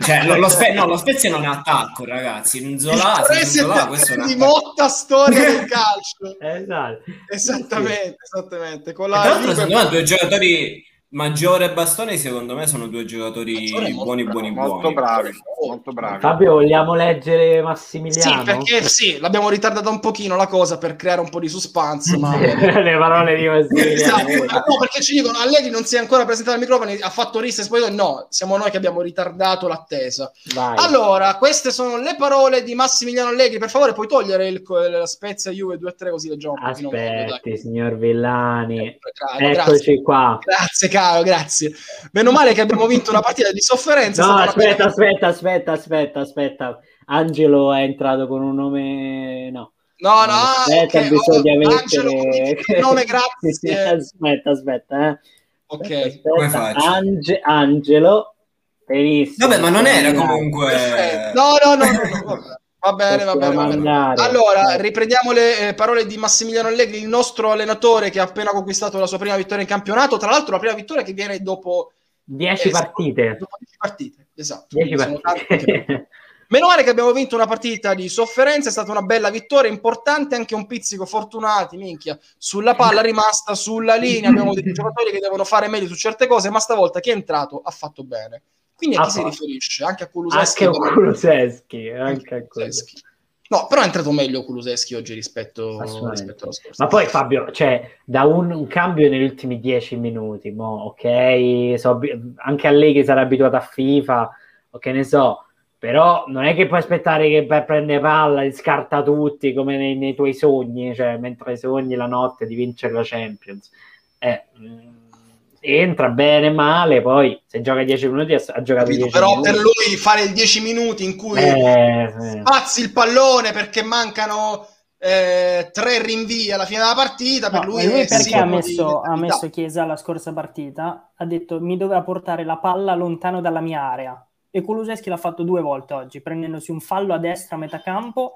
Cioè, lo, lo Spe- no, lo Spezia non è attacco, ragazzi. In Zola, Il senza Zola, questo è di. Motta storia del (laughs) calcio. Esatto. Esattamente, esattamente. Con E Tra la l'altro, secondo me, due giocatori, Maggiore e Bastoni secondo me sono due giocatori buoni, buoni, molto buoni. bravi, molto bravi. Fabio, vogliamo leggere Massimiliano? Sì, perché sì, l'abbiamo ritardata un pochino la cosa per creare un po' di suspense, ma... (laughs) Le parole di Massimiliano. Esatto. No, perché ci dicono Allegri non si è ancora presentato al microfono, ha fatto rissa e poi no, siamo noi che abbiamo ritardato l'attesa. Vai. Allora, queste sono le parole di Massimiliano Allegri. Per favore, puoi togliere il, la Spezia Juve 2-3 così leggiamo un pochino meglio, Aspetti, signor Villani. Caro, Eccoci grazie. qua. Grazie, caro, grazie. Meno male che abbiamo vinto una partita di sofferenza. No, aspetta, aspetta, aspetta, aspetta, aspetta. Angelo è entrato con un nome... No. No, no, aspetta, ok, bisogna oh, mettere... Angelo, nome, (laughs) grazie. aspetta, aspetta, eh. Ok. Aspetta, Come faccio? Ange- Angelo, benissimo. Vabbè, ma non era comunque... No, no, no, no, no. Va bene, va bene. va bene. Allora, riprendiamo le eh, parole di Massimiliano Allegri, il nostro allenatore che ha appena conquistato la sua prima vittoria in campionato. Tra l'altro, la prima vittoria che viene dopo 10 eh, partite. Dopo 10 partite, esatto. 10 Sono tante. partite. (laughs) Meno male che abbiamo vinto una partita di sofferenza, è stata una bella vittoria, importante anche un pizzico fortunati, minchia, sulla palla rimasta sulla linea, abbiamo dei giocatori che devono fare meglio su certe cose, ma stavolta chi è entrato ha fatto bene. Quindi a chi Ah, si riferisce? Anche a Kuluseschi. anche a Kuluseschi, anche a Kuluseschi. No, però è entrato meglio Kuluseschi oggi rispetto, rispetto alla scorsa. Ma poi Fabio, cioè, da un, un cambio negli ultimi 10 minuti, mo, ok, so, anche Allegri sarà abituato a FIFA, o che ne so, però non è che puoi aspettare che prende palla e scarta tutti come nei, nei tuoi sogni, cioè mentre sogni la notte di vincere la Champions. Eh, mm, entra bene male, poi se gioca 10 minuti ha, giocato Capito? 10 Però minuti. per lui fare il 10 minuti in cui Eh, spazzi il pallone perché mancano eh, tre rinvii alla fine della partita, per No, lui, e lui è perché ha messo, ha messo Chiesa la scorsa partita? Ha detto mi doveva portare la palla lontano dalla mia area. E Kuluseschi l'ha fatto due volte oggi, prendendosi un fallo a destra a metà campo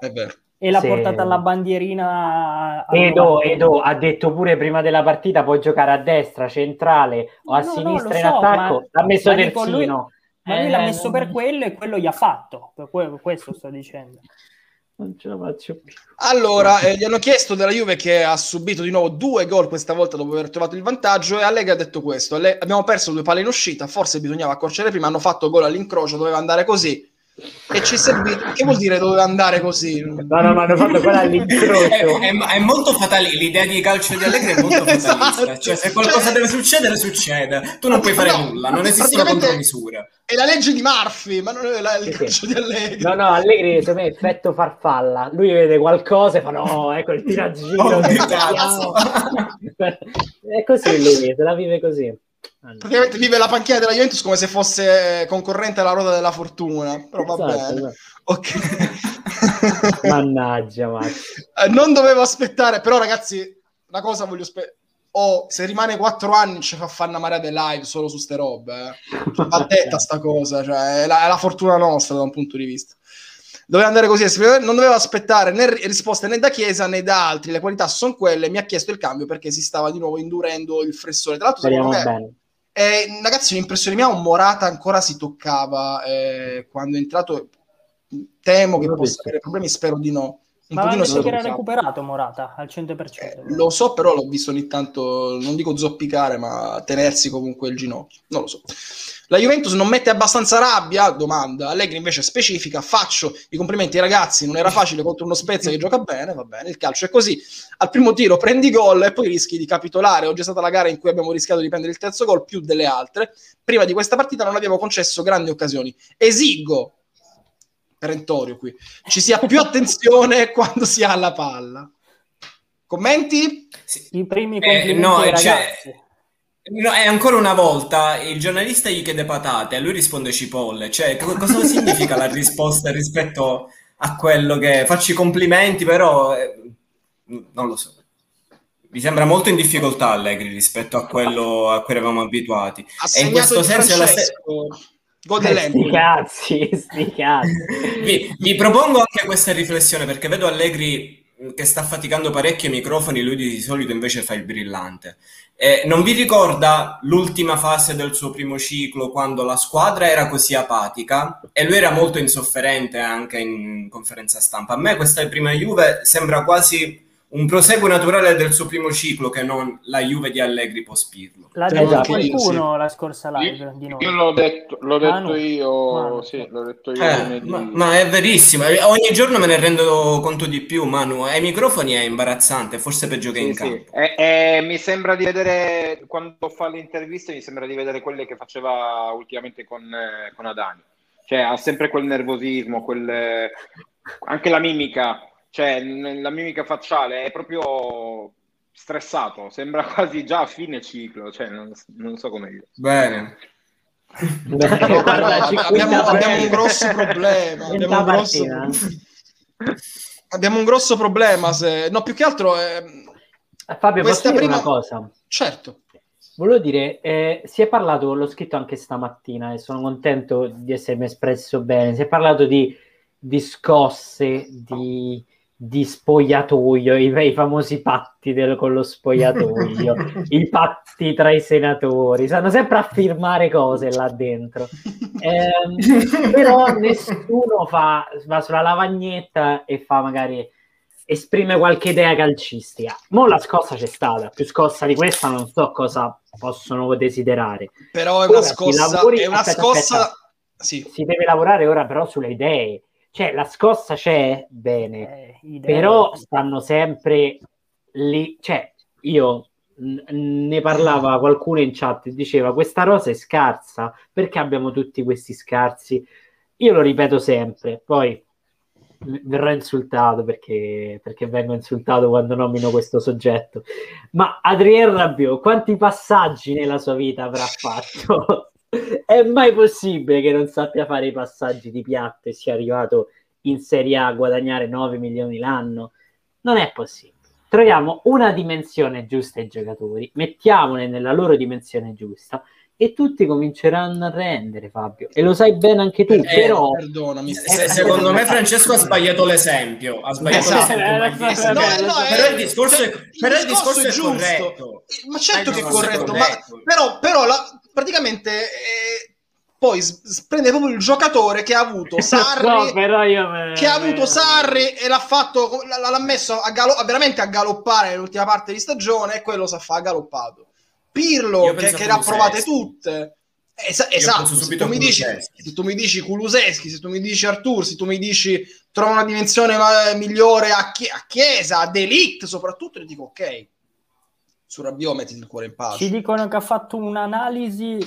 e l'ha Sì. portata alla bandierina. Edo, 90. Edo ha detto pure prima della partita puoi giocare a destra, centrale o a No, no, sinistra lo in so, attacco. ma- L'ha messo ma lui- terzino. Ma lui Eh, l'ha messo non- per quello e quello gli ha fatto. Per que- questo sto dicendo. Non ce la faccio più. Allora, eh, gli hanno chiesto della Juve che ha subito di nuovo due gol questa volta dopo aver trovato il vantaggio e Allegri ha detto questo, "Alle- abbiamo perso due palle in uscita, forse bisognava accorciare prima, hanno fatto gol all'incrocio, doveva andare così e ci è servito. Che vuol dire doveva andare così? No, no, ma hanno fatto quella (laughs) È, all'incrocio. è- è molto fatale, l'idea di calcio di Allegri è molto (laughs) Esatto. fatalista. Cioè, se qualcosa Cioè- deve succedere, succede. Tu non puoi fare No, nulla, non esistono praticamente- contromisure. È la legge di Murphy, ma non è la- il Sì, sì. calcio di Allegri. No, no, Allegri secondo me è effetto farfalla. Lui vede qualcosa e fa no, ecco il tiraggiro. Oh, che che vediamo." cazzo. (laughs) è così lui, se la vive così. Praticamente vive la panchina della Juventus come se fosse concorrente alla ruota della fortuna, però va Esatto, bene. esatto. Ok. (laughs) Mannaggia, Max. Eh, non dovevo aspettare, però ragazzi, una cosa voglio aspettare. Oh, se rimane quattro anni ci fa fare una marea di live solo su ste robe. Eh. Cioè, va (laughs) detta sta cosa, cioè, è, la, è la fortuna nostra da un punto di vista. Doveva andare così, non doveva aspettare né ri- risposte né da Chiesa né da altri. Le qualità sono quelle. Mi ha chiesto il cambio perché si stava di nuovo indurendo il fressore. Tra l'altro, Speriamo secondo me, eh, ragazzi, un'impressione mia, un Morata ancora si toccava eh, quando è entrato. Temo che possa avere problemi, spero di no. Un Ma pochino detto che era recuperato Morata al 100%. Eh, lo so, però l'ho visto ogni tanto, non dico zoppicare, ma tenersi comunque il ginocchio. Non lo so. La Juventus non mette abbastanza rabbia? Domanda. Allegri invece specifica. Faccio i complimenti ai ragazzi. Non era facile contro uno Spezia che gioca bene. Va bene, il calcio è così. Al primo tiro prendi gol e poi rischi di capitolare. Oggi è stata la gara in cui abbiamo rischiato di prendere il terzo gol più delle altre. Prima di questa partita non abbiamo concesso grandi occasioni. Esigo, perentorio qui, ci sia più attenzione (laughs) quando si ha la palla. Commenti? Sì. I primi Eh, complimenti no, ai cioè- ragazzi. No, e ancora una volta il giornalista gli chiede patate e lui risponde cipolle. Cioè, co- cosa (laughs) significa la risposta rispetto a quello che faccio i complimenti, però eh, non lo so. Mi sembra molto in difficoltà Allegri rispetto a quello a cui eravamo abituati. Ha E in questo senso è la se- Dell'Empoli. cazzi, (laughs) sti cazzi. Vi, vi propongo anche questa riflessione perché vedo Allegri mh, che sta faticando parecchio i microfoni, lui di solito invece fa il brillante. Eh, non vi ricorda l'ultima fase del suo primo ciclo quando la squadra era così apatica e lui era molto insofferente anche in conferenza stampa? A me questa prima Juve sembra quasi un proseguo naturale del suo primo ciclo che non la Juve di Allegri può spirlo. L'ha Esatto. detto Sì. qualcuno la scorsa live di noi. Io l'ho detto, l'ho detto Manu. io, Manu. sì, l'ho detto io. Eh, ma, ma è verissimo, eh, ogni giorno me ne rendo conto di più, Manu. Ai microfoni è imbarazzante, forse peggio che Sì, in sì. campo. E- e mi sembra di vedere, quando fa le interviste, mi sembra di vedere quelle che faceva ultimamente con, eh, con Adani. Cioè, ha sempre quel nervosismo, quel, eh, anche la mimica, cioè la mimica facciale è proprio stressato, sembra (laughs) quasi già a fine ciclo, cioè non, non so come dire. Bene. Abbiamo, abbiamo un grosso problema. Abbiamo un grosso, abbiamo un grosso problema. Se... No, più che altro è... Eh, Fabio, Questa posso dire prima- una cosa? Certo. Volevo dire, eh, si è parlato, l'ho scritto anche stamattina e sono contento di essermi espresso bene, si è parlato di, di scosse, di, di spogliatoio, i, i famosi patti del- con lo spogliatoio, (laughs) i patti tra i senatori, stanno sempre a firmare cose là dentro. Ehm, (laughs) però nessuno fa, va sulla lavagnetta e fa magari esprime qualche idea calcistica. Mo la scossa c'è stata, più scossa di questa non so cosa possono desiderare. Però è una Ora si scossa... lavori- È una aspetta, scossa... aspetta. Sì. Si deve lavorare ora però sulle idee. Cioè la scossa c'è, bene, Eh, però stanno sempre lì, cioè io ne parlava qualcuno in chat e diceva questa rosa è scarsa perché abbiamo tutti questi scarsi? Io lo ripeto sempre poi verrò insultato perché, perché vengo insultato quando nomino questo soggetto. Ma Adrien Rabiot quanti passaggi nella sua vita avrà fatto? È mai possibile che non sappia fare i passaggi di piatto e sia arrivato in Serie A a guadagnare 9 milioni l'anno. Non è possibile. Troviamo una dimensione giusta ai giocatori, mettiamole nella loro dimensione giusta e tutti cominceranno a rendere, Fabio. E lo sai bene anche tu, Eh, però... Perdonami. Se- secondo me Francesco ha sbagliato l'esempio. Ha sbagliato Esatto. l'esempio. Eh, No, discorso- no, però è- il discorso è, però il discorso è giusto. corretto. Ma certo Eh, che è no, corretto, ma corretto. però, però la- praticamente eh, poi s- s- prende proprio il giocatore che ha avuto (laughs) Sarri, No, però io me- che ha avuto Sarri e l'ha fatto, l- l'ha messo a galo- veramente a galoppare nell'ultima parte di stagione e quello sa fa galoppato. Pirlo che, che le ha provate tutte. Io esatto, se subito tu, dici, se tu mi dici Kuluseschi, se tu mi dici Artur, se tu mi dici trova una dimensione ma- migliore a, Chi- a Chiesa, a Delict soprattutto, io dico ok, su Rabiot mettiti il cuore in pace. Ci dicono che ha fatto un'analisi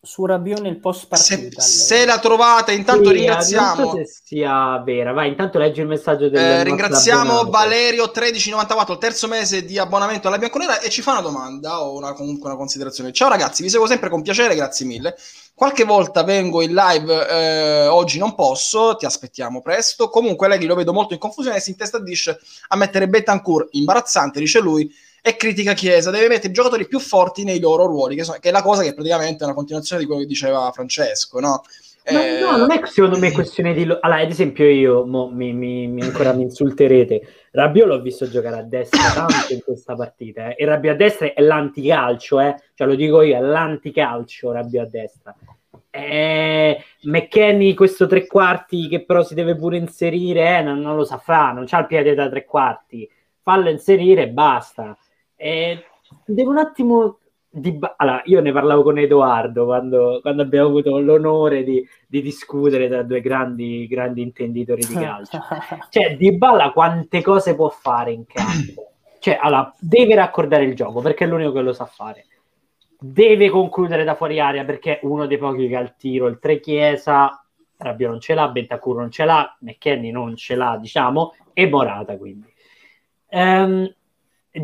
su Rabiot nel post Se, partita. se la trovate, intanto Sì, ringraziamo. Non so se sia vera. Vai, intanto leggi il messaggio del Eh, ringraziamo abbonato. Valerio 1394, il terzo mese di abbonamento alla Bianconera e ci fa una domanda o una, comunque una considerazione. Ciao ragazzi, vi seguo sempre con piacere, grazie mille. Qualche volta vengo in live, eh, oggi non posso, ti aspettiamo presto. Comunque Leghi lo vedo molto in confusione e si intestardisce a mettere Betancourt, imbarazzante, dice lui, e critica Chiesa. Deve mettere i giocatori più forti nei loro ruoli, che, sono- che è la cosa che praticamente è una continuazione di quello che diceva Francesco, no? Eh, no, non è secondo me questione di... lo- Allora, ad esempio io, mo, mi, mi- mi- ancora mi insulterete, Rabiot l'ho visto giocare a destra (laughs) tanto in questa partita, eh. e Rabiot a destra è l'anticalcio, eh. cioè lo dico io, è l'anticalcio Rabiot a destra. Eh, McKenny questo tre quarti che però si deve pure inserire, eh, non, non lo sa fare, non c'ha il piede da tre quarti, fallo inserire e basta. Eh, devo un attimo... Di... Allora, io ne parlavo con Edoardo quando, quando abbiamo avuto l'onore di, di discutere tra due grandi, grandi intenditori di calcio. (laughs) Cioè, Di Balla quante cose può fare in campo? Cioè, allora, deve raccordare il gioco perché è l'unico che lo sa fare. Deve concludere da fuori area perché è uno dei pochi che ha il tiro. Il tre Chiesa, Rabiot non ce l'ha, Bentancur non ce l'ha, McKenny non ce l'ha, diciamo, e Morata quindi. Ehm,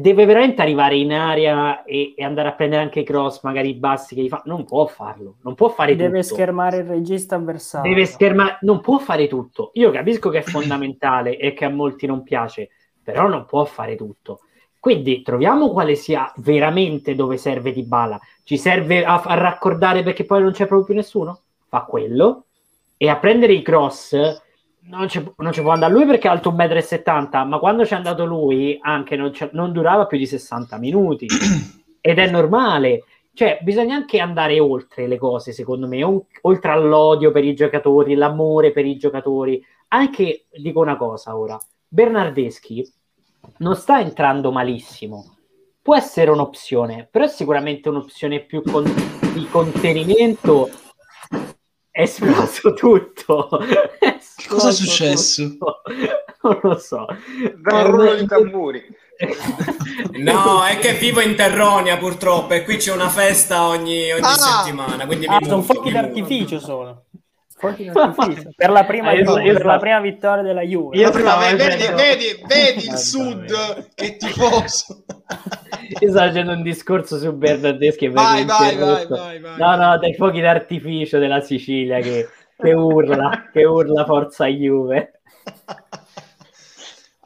deve veramente arrivare in area e, e andare a prendere anche i cross, magari i bassi che gli fa. Non può farlo, non può fare Deve tutto. schermare il regista avversario. Deve schermare, non può fare tutto. Io capisco che è fondamentale e che a molti non piace, però non può fare tutto. Quindi troviamo quale sia veramente dove serve Di Bala. Ci serve a, a raccordare perché poi non c'è proprio più nessuno? Fa quello e a prendere i cross non ci, non ci può andare lui perché è alto 1,70 m, ma quando c'è andato lui anche non, non durava più di 60 minuti (clears throat) ed è normale. Cioè, bisogna anche andare oltre le cose, secondo me, o- oltre all'odio per i giocatori, l'amore per i giocatori. Anche, dico una cosa ora, Bernardeschi non sta entrando malissimo. Può essere un'opzione, però è sicuramente un'opzione più con- di contenimento. È esploso tutto. È Che cosa è successo? tutto. Non lo so. Da un rullo di (laughs) tamburi. No, è che vivo in Terronia purtroppo e qui c'è una festa ogni, ogni Ah! settimana, quindi Ah, mi sono fuochi d'artificio sono. (laughs) Per la prima, Ah, io per la prima vittoria della Juve. Io prima- vedi, vedi, vedi il Vabbè. sud che tifoso. (laughs) Io stavo facendo un discorso su Bernardeschi e Vai, vai, vai, vai, vai. No, no, dai fuochi d'artificio della Sicilia che, che urla, che urla forza Juve.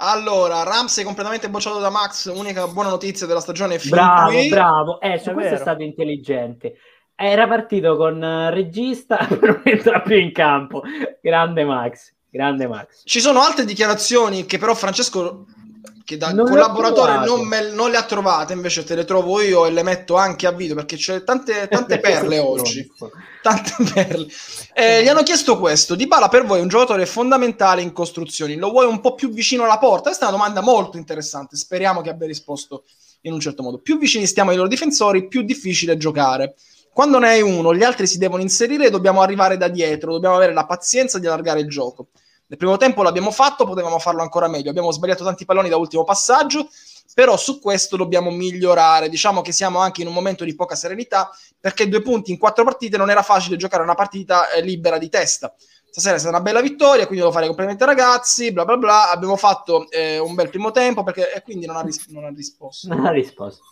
Allora, Ramsey completamente bocciato da Max, unica buona notizia della stagione è fin Bravo, qui. bravo. Eh, su È questo è vero. stato intelligente. Era partito con eh, regista, (laughs) però non entra più in campo. Grande Max, grande Max. Ci sono altre dichiarazioni che però Francesco, che da Non collaboratore non, me- non le ha trovate, invece te le trovo io e le metto anche a video perché c'è tante, tante (laughs) perle oggi. Tante perle. Eh, gli hanno chiesto questo: Dybala per voi è un giocatore fondamentale in costruzioni, lo vuoi un po' più vicino alla porta? Questa è una domanda molto interessante, speriamo che abbia risposto in un certo modo. Più vicini stiamo ai loro difensori, più difficile giocare. Quando ne hai uno, gli altri si devono inserire e dobbiamo arrivare da dietro, dobbiamo avere la pazienza di allargare il gioco. Nel primo tempo l'abbiamo fatto, potevamo farlo ancora meglio. Abbiamo sbagliato tanti palloni da ultimo passaggio, però su questo dobbiamo migliorare. Diciamo che siamo anche in un momento di poca serenità, perché due punti in quattro partite non era facile giocare una partita eh, libera di testa. Stasera è stata una bella vittoria, quindi devo fare complimenti ai ragazzi, bla bla bla. Abbiamo fatto eh, un bel primo tempo, perché e quindi non ha, ris- non ha risposto. Non ha risposto.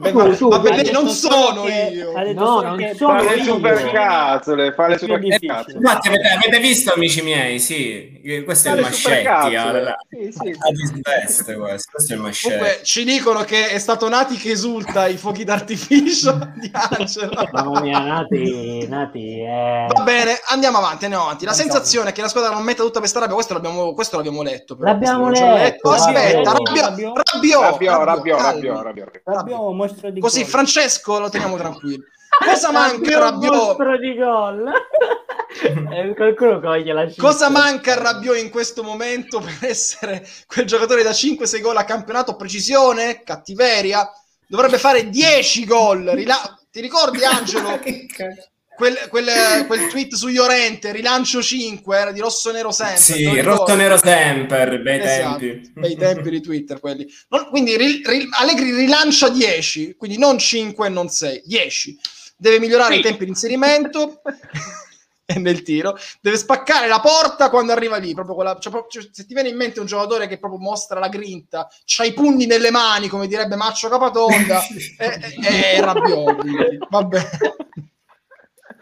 Vengo- tu, Vabbè, hai vedi, non sono che- io. No, non che sono per Fare io. i super vicini cazzole, fare è più super difficile. cazzole. Infatti, avete, avete visto, amici miei? Sì, eh, questo è il Mascetti. alla- Sì, sì. a disveste questo, questo è il Mascetti. Comunque ci dicono che è stato Nati che esulta i fuochi d'artificio (laughs) di Angelo. Mamma mia, Nati, Nati è... Va bene, andiamo avanti, andiamo avanti. La sensazione è che la squadra non metta tutta questa rabbia, questo l'abbiamo, questo l'abbiamo letto. però. L'abbiamo letto, Oh, Aspetta, vabbè. Rabbio, Rabbio. rabbio. Rabbio mostro di Così gol. Francesco lo teniamo tranquillo. (laughs) Cosa manca Rabbio, Rabbio? mostro di gol. (laughs) Eh, qualcuno coglie la cifra. Cosa manca a Rabiot in questo momento per essere quel giocatore da 5-6 gol a campionato? Precisione? Cattiveria? Dovrebbe fare 10 gol. Rila- Ti ricordi Angelo? (laughs) Quel, quel- quel tweet su Llorente, rilancio 5, era di rosso nero sempre. Sì, rosso nero sempre, bei Esatto, tempi. bei tempi di Twitter quelli. Non- quindi ri- ri- Allegri rilancia 10, quindi non 5 e non 6, 10. Deve migliorare Sì. i tempi di inserimento (laughs) e nel tiro. Deve spaccare la porta quando arriva lì. Proprio quella, cioè, proprio- cioè, se ti viene in mente un giocatore che proprio mostra la grinta, c'ha i pugni nelle mani, come direbbe Maccio Capatonda, (laughs) è, è, è quindi, Vabbè.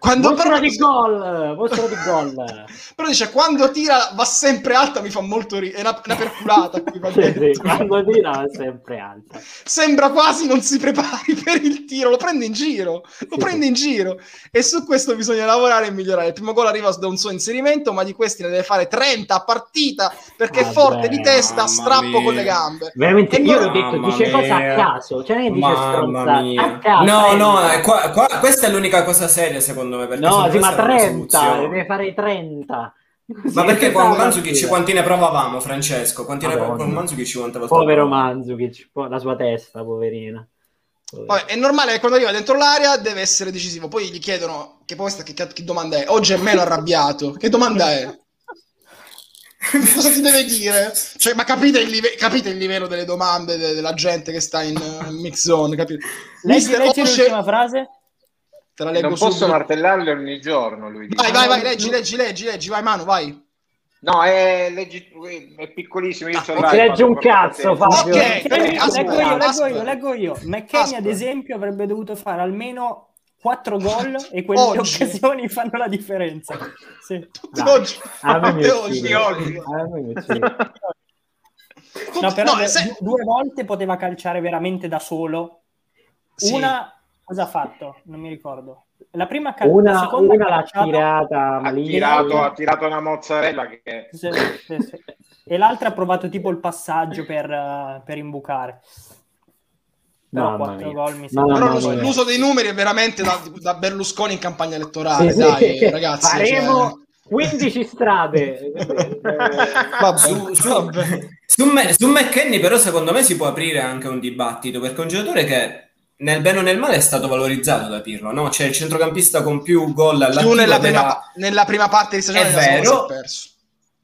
Quando Mostro però, di gol, mostro di gol. (laughs) però dice quando tira va sempre alta mi fa molto ridere è una, una perculata qui va Sì, sì, quando tira è sempre alta. sembra quasi non si prepari (laughs) per il tiro lo prende in giro lo Sì, prende in giro e su questo bisogna lavorare e migliorare il primo gol arriva da un suo inserimento ma di questi ne deve fare 30 a partita perché è Vabbè, forte di testa strappo mia. con le gambe Veramente, E io l'ho detto, dice cose a mia. caso, cioè è dice mia. a caso. No, no, eh, qua- qua- questa è l'unica cosa seria secondo me. Perché No, se sì, ma questa è una 30, soluzione. deve fare 30. Ma perché con Sì, Mandzukic sì. quanti ne provavamo, Francesco? Quanti ne Madonna. con Mandzukic quante Povero ne po- la sua testa, poverina. Poverina. Vabbè, è normale che quando arriva dentro l'area deve essere decisivo poi gli chiedono che poi questa che, che domanda è oggi è meno arrabbiato che domanda è (laughs) cosa ti deve dire? Cioè, ma capite il, live- capite il livello delle domande de- della gente che sta in, uh, mix zone? Capite? Leggi, Mister leggi Osce- l'ultima frase. Te la leggo Non posso subito. martellarle ogni giorno, lui dice. Vai, vai, vai, leggi, leggi, leggi, leggi, vai Manu, vai. No, è, leggi- è piccolissimo, io Ah, non legge un cazzo. Fabio. Ok, Leggo io, aspetta, leggo io, leggo io. McKenny, ad esempio, avrebbe dovuto fare almeno 4 gol (laughs) e quelle Oggi. occasioni fanno la differenza. Sì. Tutti Dai, oggi. oggi. A me mi uccide. No, però No, due- se- due volte poteva calciare veramente da solo. Sì. Una cosa ha fatto? Non mi ricordo. La prima cal- la Una, seconda una l'ha calciata- tirata Ha tirato, ha tirato una mozzarella che... Sì, sì, sì. E l'altra ha provato tipo il passaggio per, eh, per imbucare. Però Mamma 4 mia. gol mi sembra. Però l'uso, l'uso dei numeri è veramente da, da Berlusconi in campagna elettorale, Sì, sì. dai, ragazzi. Faremo cioè- 15 strade. vabbè, su, su, vabbè. Su, su McKenny però secondo me si può aprire anche un dibattito perché è un giocatore che nel bene o nel male è stato valorizzato da Pirlo, no? C'è il centrocampista con più gol all'attivo. Tu nella, della... prima, nella prima parte di stagione è vero,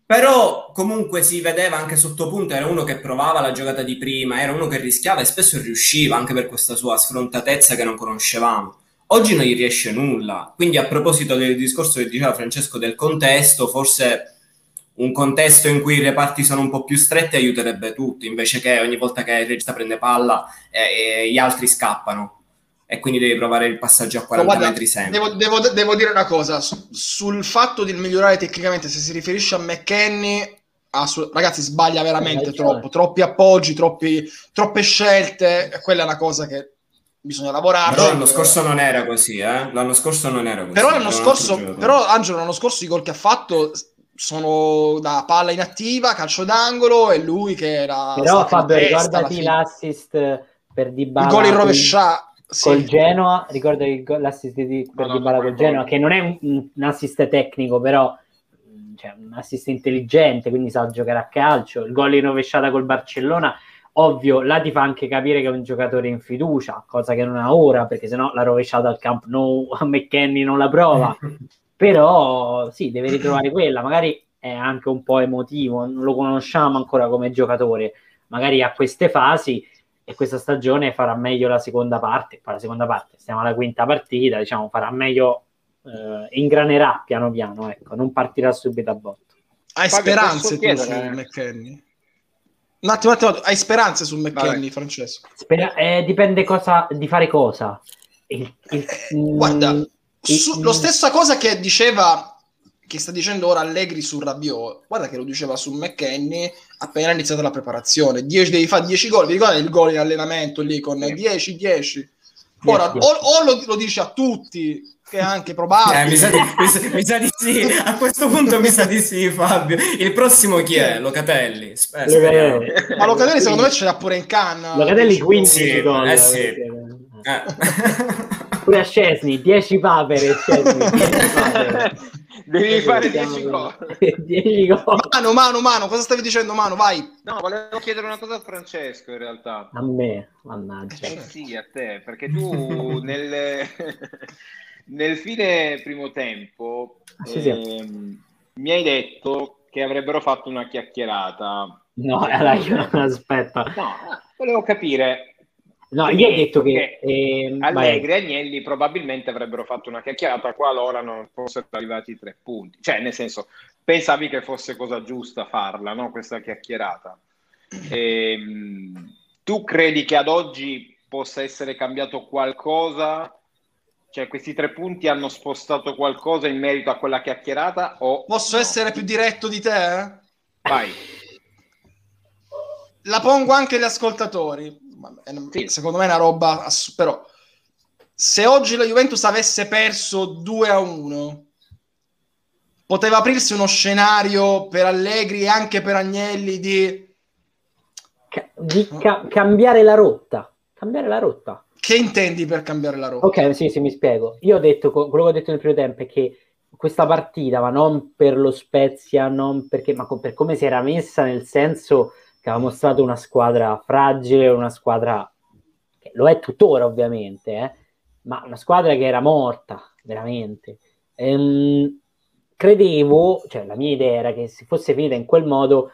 però comunque si vedeva anche sotto punto, era uno che provava la giocata di prima, era uno che rischiava e spesso riusciva anche per questa sua sfrontatezza che non conoscevamo. Oggi non gli riesce nulla, quindi a proposito del discorso che diceva Francesco del contesto, forse un contesto in cui i reparti sono un po' più stretti aiuterebbe tutti, invece che ogni volta che il regista prende palla eh, gli altri scappano e quindi devi provare il passaggio a 40 guarda, metri sempre. Devo, devo, devo, dire una cosa, sul fatto di migliorare tecnicamente, se si riferisce a McKenny, assolut- ragazzi sbaglia veramente eh, troppo, troppi appoggi, troppi, troppe scelte, quella è una cosa che bisogna lavorare. Però l'anno scorso non era così, eh? L'anno scorso non era così. Però l'anno scorso, però Angelo l'anno scorso i gol che ha fatto sono da palla inattiva, calcio d'angolo e lui che era... Però Fabio, ricordati l'assist per Dybala. Il gol in rovesciato. Sì. Col Genoa, ricordo il, l'assist di, per no, Dybala col Genoa, che non è un, un assist tecnico, però cioè, un assist intelligente, quindi sa giocare a calcio. Il gol in rovesciata col Barcellona, ovvio, là ti fa anche capire che è un giocatore in fiducia, cosa che non ha ora, perché sennò la rovesciata al Camp Nou a McKenny non la prova. (laughs) però sì, deve ritrovare quella, magari è anche un po' emotivo, non lo conosciamo ancora come giocatore, magari a queste fasi e questa stagione farà meglio la seconda parte, poi la seconda parte, stiamo alla quinta partita, diciamo, farà meglio, eh, ingranerà piano piano, ecco, non partirà subito a botto. Hai speranze tu su McKenny? Un attimo, un attimo, hai speranze su McKenny, Francesco? Spera- eh, dipende cosa, di fare cosa. Il, il, eh, guarda, su, lo stessa cosa che diceva che sta dicendo ora Allegri su Rabiot, guarda che lo diceva su McKenny appena iniziata la preparazione. 10 devi fare 10 gol, vi ricordate il gol in allenamento lì con 10-10? Ora, o, o lo, lo dice a tutti, che è anche probabile. Eh, mi, sa di, mi, sa, mi, sa di, sì, a questo punto mi sa di sì, Fabio. Il prossimo chi è? Locatelli. Eh, Locatelli. Ma Locatelli secondo me ce l'ha pure in canna. Locatelli 15 sì, gol. Eh sì. Eh. (laughs) Pure a Scesni, 10 papere. Scesni, 10 (laughs) papere. Devi fare 10 gol. 10 gol. Mano, mano, mano, cosa stavi dicendo, mano? Vai. No, volevo chiedere una cosa a Francesco in realtà. A me, mannaggia. Eh sì, a te, perché tu (laughs) nel, (laughs) nel fine primo tempo sì, sì. Ehm, mi hai detto che avrebbero fatto una chiacchierata. No, allora, aspetta. No, volevo capire No, io ho detto che eh, Allegri e Agnelli probabilmente avrebbero fatto una chiacchierata qualora non fossero arrivati i tre punti. Cioè, nel senso, pensavi che fosse cosa giusta farla, no? Questa chiacchierata. E, ehm, tu credi che ad oggi possa essere cambiato qualcosa? Cioè, questi tre punti hanno spostato qualcosa in merito a quella chiacchierata? O Posso no? essere più diretto di te? Vai. La pongo anche agli ascoltatori sì. secondo me è una roba ass- però se oggi la Juventus avesse perso 2 a 1 poteva aprirsi uno scenario per Allegri e anche per Agnelli di, Ca- di ca- cambiare la rotta cambiare la rotta che intendi per cambiare la rotta? ok sì sì mi spiego io ho detto quello che ho detto nel primo tempo è che questa partita ma non per lo Spezia non perché ma per come si era messa nel senso che ha mostrato una squadra fragile, una squadra che lo è tuttora ovviamente, eh, ma una squadra che era morta veramente. Ehm, credevo, cioè la mia idea era che se fosse finita in quel modo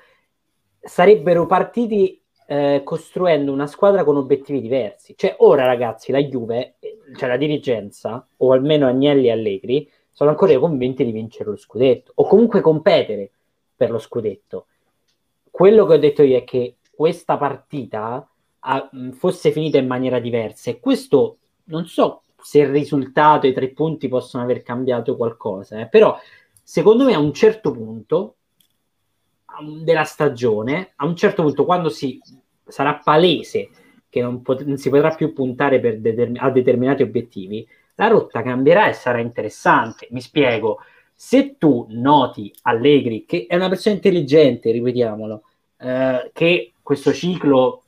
sarebbero partiti eh, costruendo una squadra con obiettivi diversi. Cioè ora ragazzi, la Juve, cioè la dirigenza, o almeno Agnelli e Allegri, sono ancora convinti di vincere lo scudetto o comunque competere per lo scudetto quello che ho detto io è che questa partita a, fosse finita in maniera diversa e questo non so se il risultato i tre punti possono aver cambiato qualcosa, eh, però secondo me a un certo punto della stagione, a un certo punto quando si sarà palese che non, pot- non si potrà più puntare determin- a determinati obiettivi, la rotta cambierà e sarà interessante. Mi spiego, se tu noti Allegri, che è una persona intelligente, ripetiamolo, eh, che questo ciclo,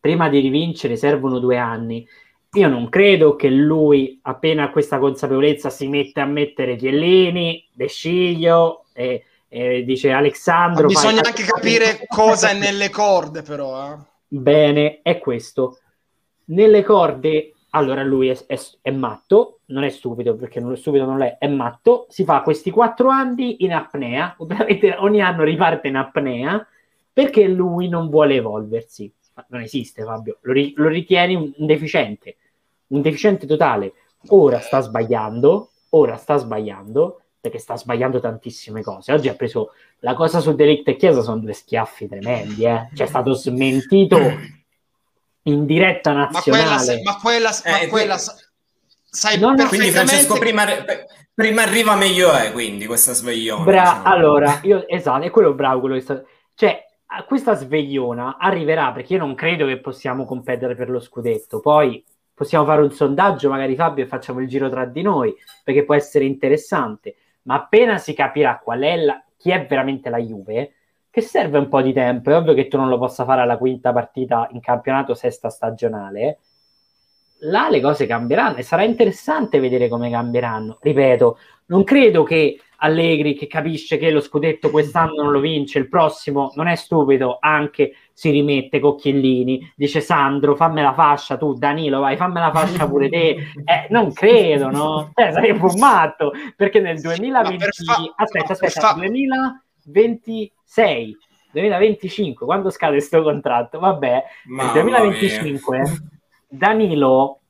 prima di rivincere, servono due anni, io non credo che lui, appena ha questa consapevolezza, si mette a mettere Chiellini, De Sciglio e, e dice Alessandro. Ma bisogna fai... anche capire cosa è nelle corde, però. Eh. Bene, è questo. Nelle corde, allora lui è, è, è, matto, non è stupido perché non è stupido, non è, è matto. Si fa questi quattro anni in apnea, ovviamente ogni anno riparte in apnea perché lui non vuole evolversi. Non esiste, Fabio, lo, ri- lo ritieni un, deficiente un deficiente totale. Ora sta sbagliando, ora sta sbagliando, perché sta sbagliando tantissime cose. Oggi ha preso la cosa su Delict e Chiesa, sono due schiaffi tremendi, eh. Cioè è stato smentito in diretta nazionale. Ma quella, ma quella, eh, ma quella sai no, no, quindi Francesco prima, prima, arriva meglio è quindi questa svegliona Bra- diciamo. allora io esatto è quello bravo quello che sta cioè questa svegliona arriverà perché io non credo che possiamo competere per lo scudetto poi possiamo fare un sondaggio, magari Fabio, e facciamo il giro tra di noi, perché può essere interessante. Ma appena si capirà qual è la, chi è veramente la Juve, che serve un po' di tempo. È ovvio che tu non lo possa fare alla quinta partita in campionato sesta stagionale. Là le cose cambieranno e sarà interessante vedere come cambieranno. Ripeto, non credo che Allegri, che capisce che lo scudetto quest'anno non lo vince, il prossimo non è stupido, anche si rimette Cocchiellini, dice Sandro, fammi la fascia tu, Danilo, vai, fammi la fascia pure te. (laughs) Eh, non credo, no? Eh, sarebbe un matto, perché nel 2020... Fa... Aspetta, aspetta, fa... 2026, 2025, quando scade questo contratto? Vabbè, nel 2025 mia. Danilo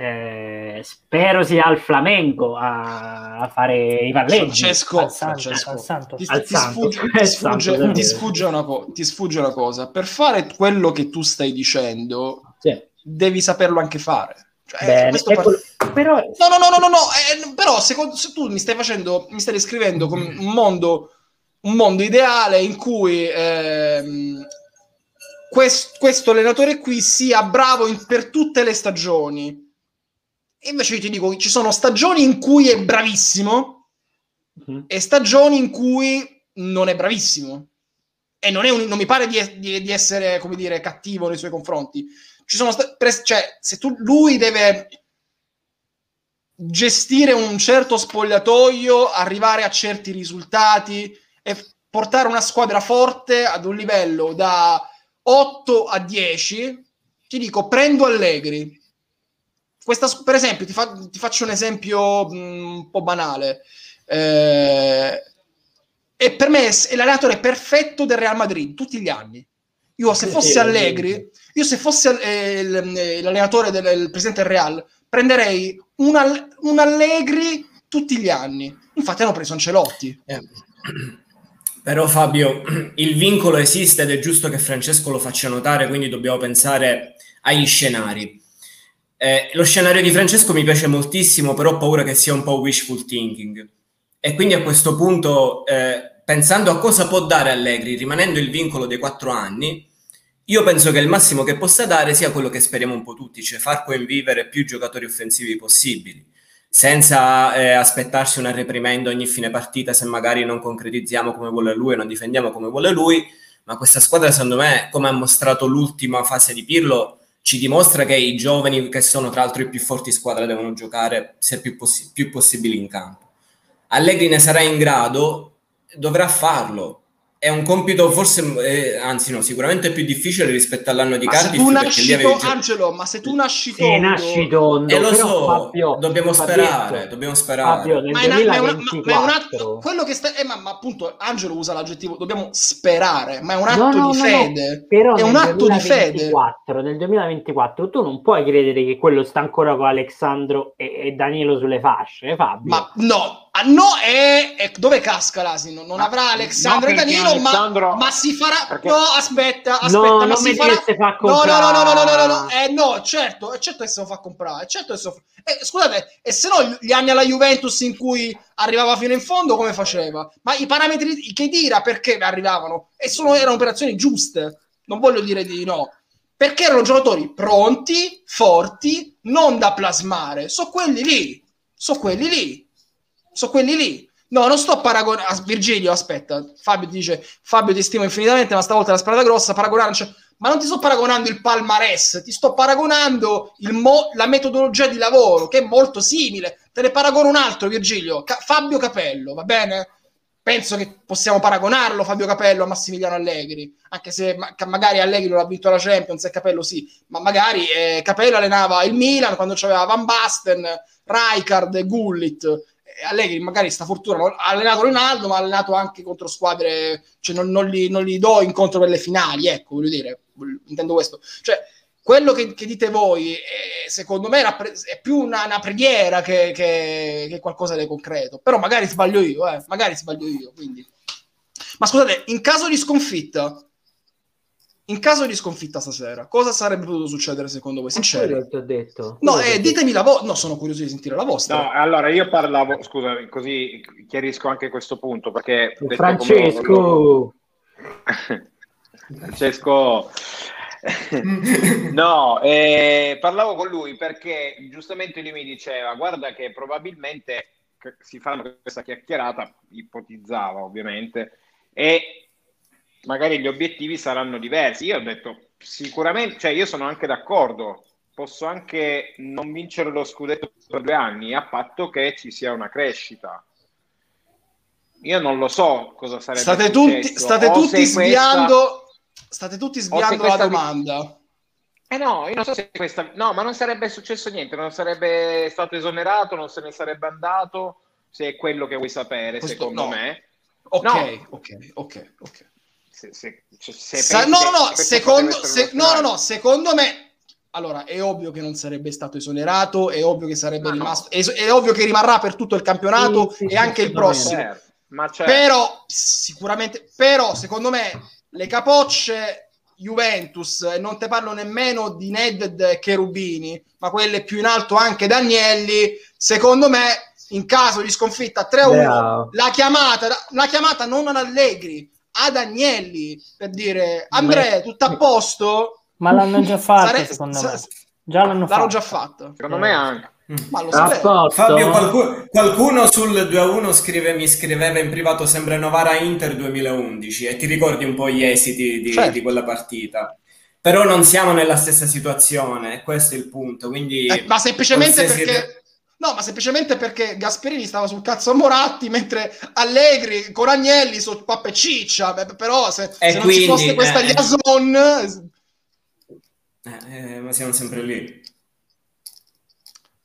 eh, spero sia al Flamengo a, a fare i palleggi. Francesco, al Francesco, al Santo. Ti, ti, sfugge, ti, sfugge, ti, sfugge una co- ti sfugge una cosa. Per fare quello che tu stai dicendo, sì. devi saperlo anche fare. Cioè, Bene, par- quello... però... No, no, no, no, no, no. Eh, però secondo, se tu mi stai facendo, mi stai descrivendo come un mondo, un mondo ideale in cui ehm, quest, questo allenatore qui sia bravo in, per tutte le stagioni e invece io ti dico, ci sono stagioni in cui è bravissimo uh-huh. e stagioni in cui non è bravissimo. E non, un, non mi pare di, di, di, essere, come dire, cattivo nei suoi confronti. Ci sono sta- pre- cioè, se tu, lui deve gestire un certo spogliatoio, arrivare a certi risultati e portare una squadra forte ad un livello da 8 a 10, ti dico, prendo Allegri, questa, per esempio, ti, fa, ti, faccio un esempio mh, mm, un po' banale. Eh, e per me è l'allenatore perfetto del Real Madrid tutti gli anni. Io se fossi Allegri, io se fossi eh, l'allenatore del il presidente del Real, prenderei un, un, Allegri tutti gli anni. Infatti hanno preso Ancelotti. Eh. Però Fabio, il vincolo esiste ed è giusto che Francesco lo faccia notare, quindi dobbiamo pensare agli scenari. Eh, lo scenario di Francesco mi piace moltissimo, però ho paura che sia un po' wishful thinking. E quindi a questo punto, eh, pensando a cosa può dare Allegri, rimanendo il vincolo dei quattro anni, io penso che il massimo che possa dare sia quello che speriamo un po' tutti, cioè far convivere più giocatori offensivi possibili, senza eh, aspettarsi una reprimenda ogni fine partita se magari non concretizziamo come vuole lui e non difendiamo come vuole lui, ma questa squadra secondo me, come ha mostrato l'ultima fase di Pirlo, ci dimostra che i giovani, che sono tra l'altro i più forti squadra, devono giocare se più, possi- più possibile in campo. Allegri ne sarà in grado, dovrà farlo, è un compito forse, eh, anzi no, sicuramente più difficile rispetto all'anno di Cardiff. Se tu nasci avevi... Angelo, ma se tu nasci tondo... Se nasci tondo, eh, lo so, Fabio, dobbiamo sperare, detto, dobbiamo sperare. Fabio, ma, è una, ma, è una, ma, è un atto, quello che sta... Eh, ma, ma, appunto, Angelo usa l'aggettivo, dobbiamo sperare, ma è un atto no, no, di no, fede. Però è un atto 2024, di fede. Nel 2024 tu non puoi credere che quello sta ancora con Alessandro e, e Danilo sulle fasce, Fabio. Ma no, no, è, è, dove casca l'asino? Non avrà Alessandro no, Danilo, Alessandro... ma, ma, si farà. Perché... No, aspetta, aspetta, no, ma si farà. Fa no, no, no, no, no, no, no, no, eh, no, certo, certo che se lo fa comprare. Certo che se lo fa... eh, scusate, e se no gli anni alla Juventus in cui arrivava fino in fondo, come faceva? Ma i parametri che tira perché arrivavano? E sono, erano operazioni giuste. Non voglio dire di no perché erano giocatori pronti, forti, non da plasmare. Sono quelli lì, sono quelli lì sono quelli lì. No, non sto paragonando. Virgilio, aspetta. Fabio dice: Fabio ti stimo infinitamente, ma stavolta è la sparata grossa. Paragonare, cioè, ma non ti sto paragonando il palmarès, ti sto paragonando mo- la metodologia di lavoro che è molto simile. Te ne paragono un altro, Virgilio, Ca- Fabio Capello, va bene? Penso che possiamo paragonarlo Fabio Capello a Massimiliano Allegri, anche se ma- magari Allegri non ha vinto la Champions e Capello sì, ma magari eh, Capello allenava il Milan quando c'aveva Van Basten, Rijkaard e Gullit. Allegri magari sta fortuna ha allenato Ronaldo, ma ha allenato anche contro squadre, cioè non, non, li, non li do incontro per le finali, ecco, voglio dire, intendo questo. Cioè, quello che, che dite voi, è, secondo me, è più una, una preghiera che, che, che, qualcosa di concreto. Però magari sbaglio io, eh, magari sbaglio io. Quindi. Ma scusate, in caso di sconfitta, in caso di sconfitta stasera, cosa sarebbe potuto succedere secondo voi? Sincero. Ti ho detto. No, eh, ditemi la vostra. No, sono curioso di sentire la vostra. No, allora io parlavo, scusa, così chiarisco anche questo punto perché Francesco. Come... Francesco (laughs) (laughs) no, eh, parlavo con lui perché giustamente lui mi diceva guarda che probabilmente si fanno questa chiacchierata, ipotizzava ovviamente, e magari gli obiettivi saranno diversi. Io ho detto sicuramente, cioè io sono anche d'accordo, posso anche non vincere lo scudetto per due anni a patto che ci sia una crescita. Io non lo so cosa sarebbe state tutti, state tutti sviando questa State tutti sviando la domanda. Eh no, io non so se questa... No, ma non sarebbe successo niente, non sarebbe stato esonerato, non se ne sarebbe andato, se è quello che vuoi sapere, Questo, secondo no. me. Ok, no. ok, ok, ok. Se, se, se Sa- no, no, no, secondo, se, no, no, no, secondo me... Allora, è ovvio che non sarebbe stato esonerato, è ovvio che sarebbe ma rimasto... No. È, è, ovvio che rimarrà per tutto il campionato sì, sì, e anche il prossimo. Certo, ma certo. Però, sicuramente... Però, secondo me le capocce Juventus, e non te parlo nemmeno di Nedved e Cherubini, ma quelle più in alto anche Danielli, secondo me in caso di sconfitta 3-1 yeah. la chiamata, la chiamata non ad Allegri, ad Agnelli per dire Andrea, tutto a posto? Ma l'hanno già fatto Sare- secondo me. Già l'hanno, l'hanno fatto. già fatto. Secondo me anche. Ma lo Fabio, qualcuno, qualcuno sul 2-1 scrive, mi scriveva in privato sembra Novara Inter 2011 e ti ricordi un po' gli esiti di, certo. di quella partita. Però non siamo nella stessa situazione, questo è il punto. Quindi eh, ma semplicemente perché... No, ma semplicemente perché Gasperini stava sul cazzo a Moratti, mentre Allegri con Agnelli su Pappa e Ciccia. Però se, se non quindi, ci fosse questa eh, liaison... Eh, eh, ma siamo sempre lì.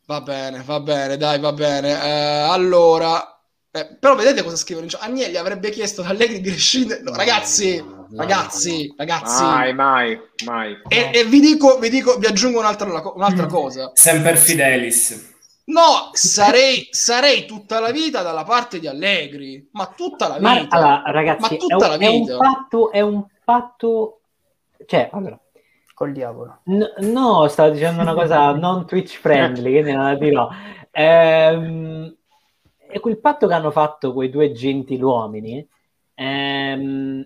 Va bene, va bene, dai, va bene. Eh, allora, eh, però vedete cosa scrivono? Cioè, Agnelli avrebbe chiesto ad Allegri di rescindere. No, ragazzi, no, ragazzi, no. ragazzi. Mai, mai, mai. E, e vi, dico, vi, dico, vi aggiungo un'altra, un'altra cosa. Sempre Fidelis. No, sarei, sarei, tutta la vita dalla parte di Allegri, ma tutta la vita. Ma, allora, ragazzi, ma tutta è un, la vita. È un fatto, è un fatto... Cioè, allora, col diavolo. No, no, stavo dicendo una cosa (laughs) non Twitch friendly, quindi non la dirò. Ehm, e quel patto che hanno fatto quei due gentiluomini ehm,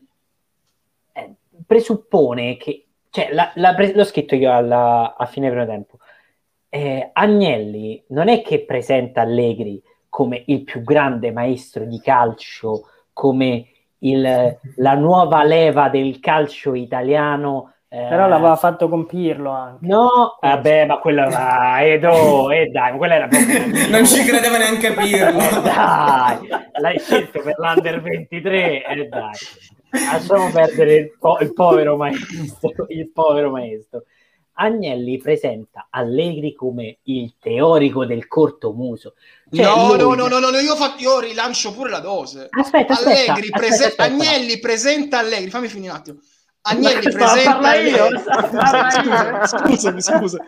eh, presuppone che, cioè, la, la pre- l'ho scritto io alla, a fine primo tempo. Eh, Agnelli non è che presenta Allegri come il più grande maestro di calcio, come il, la nuova leva del calcio italiano eh, Però l'aveva fatto con Pirlo anche. No, vabbè, ma quello era Edo, e eh, dai, quella era proprio... (laughs) non ci credeva neanche Pirlo. Eh, dai, l'hai scelto per l'Under 23, e eh, dai. Lasciamo perdere il, po- il, povero maestro, il povero maestro. Agnelli presenta Allegri come il teorico del corto muso. Cioè, no, lui... no, no, no, no, io, fa... io rilancio pure la dose. Aspetta, Allegri aspetta, prese... aspetta, aspetta. Agnelli presenta Allegri, fammi finire un attimo. Agnelli presenta io, scusa, (laughs) scusami, scusa.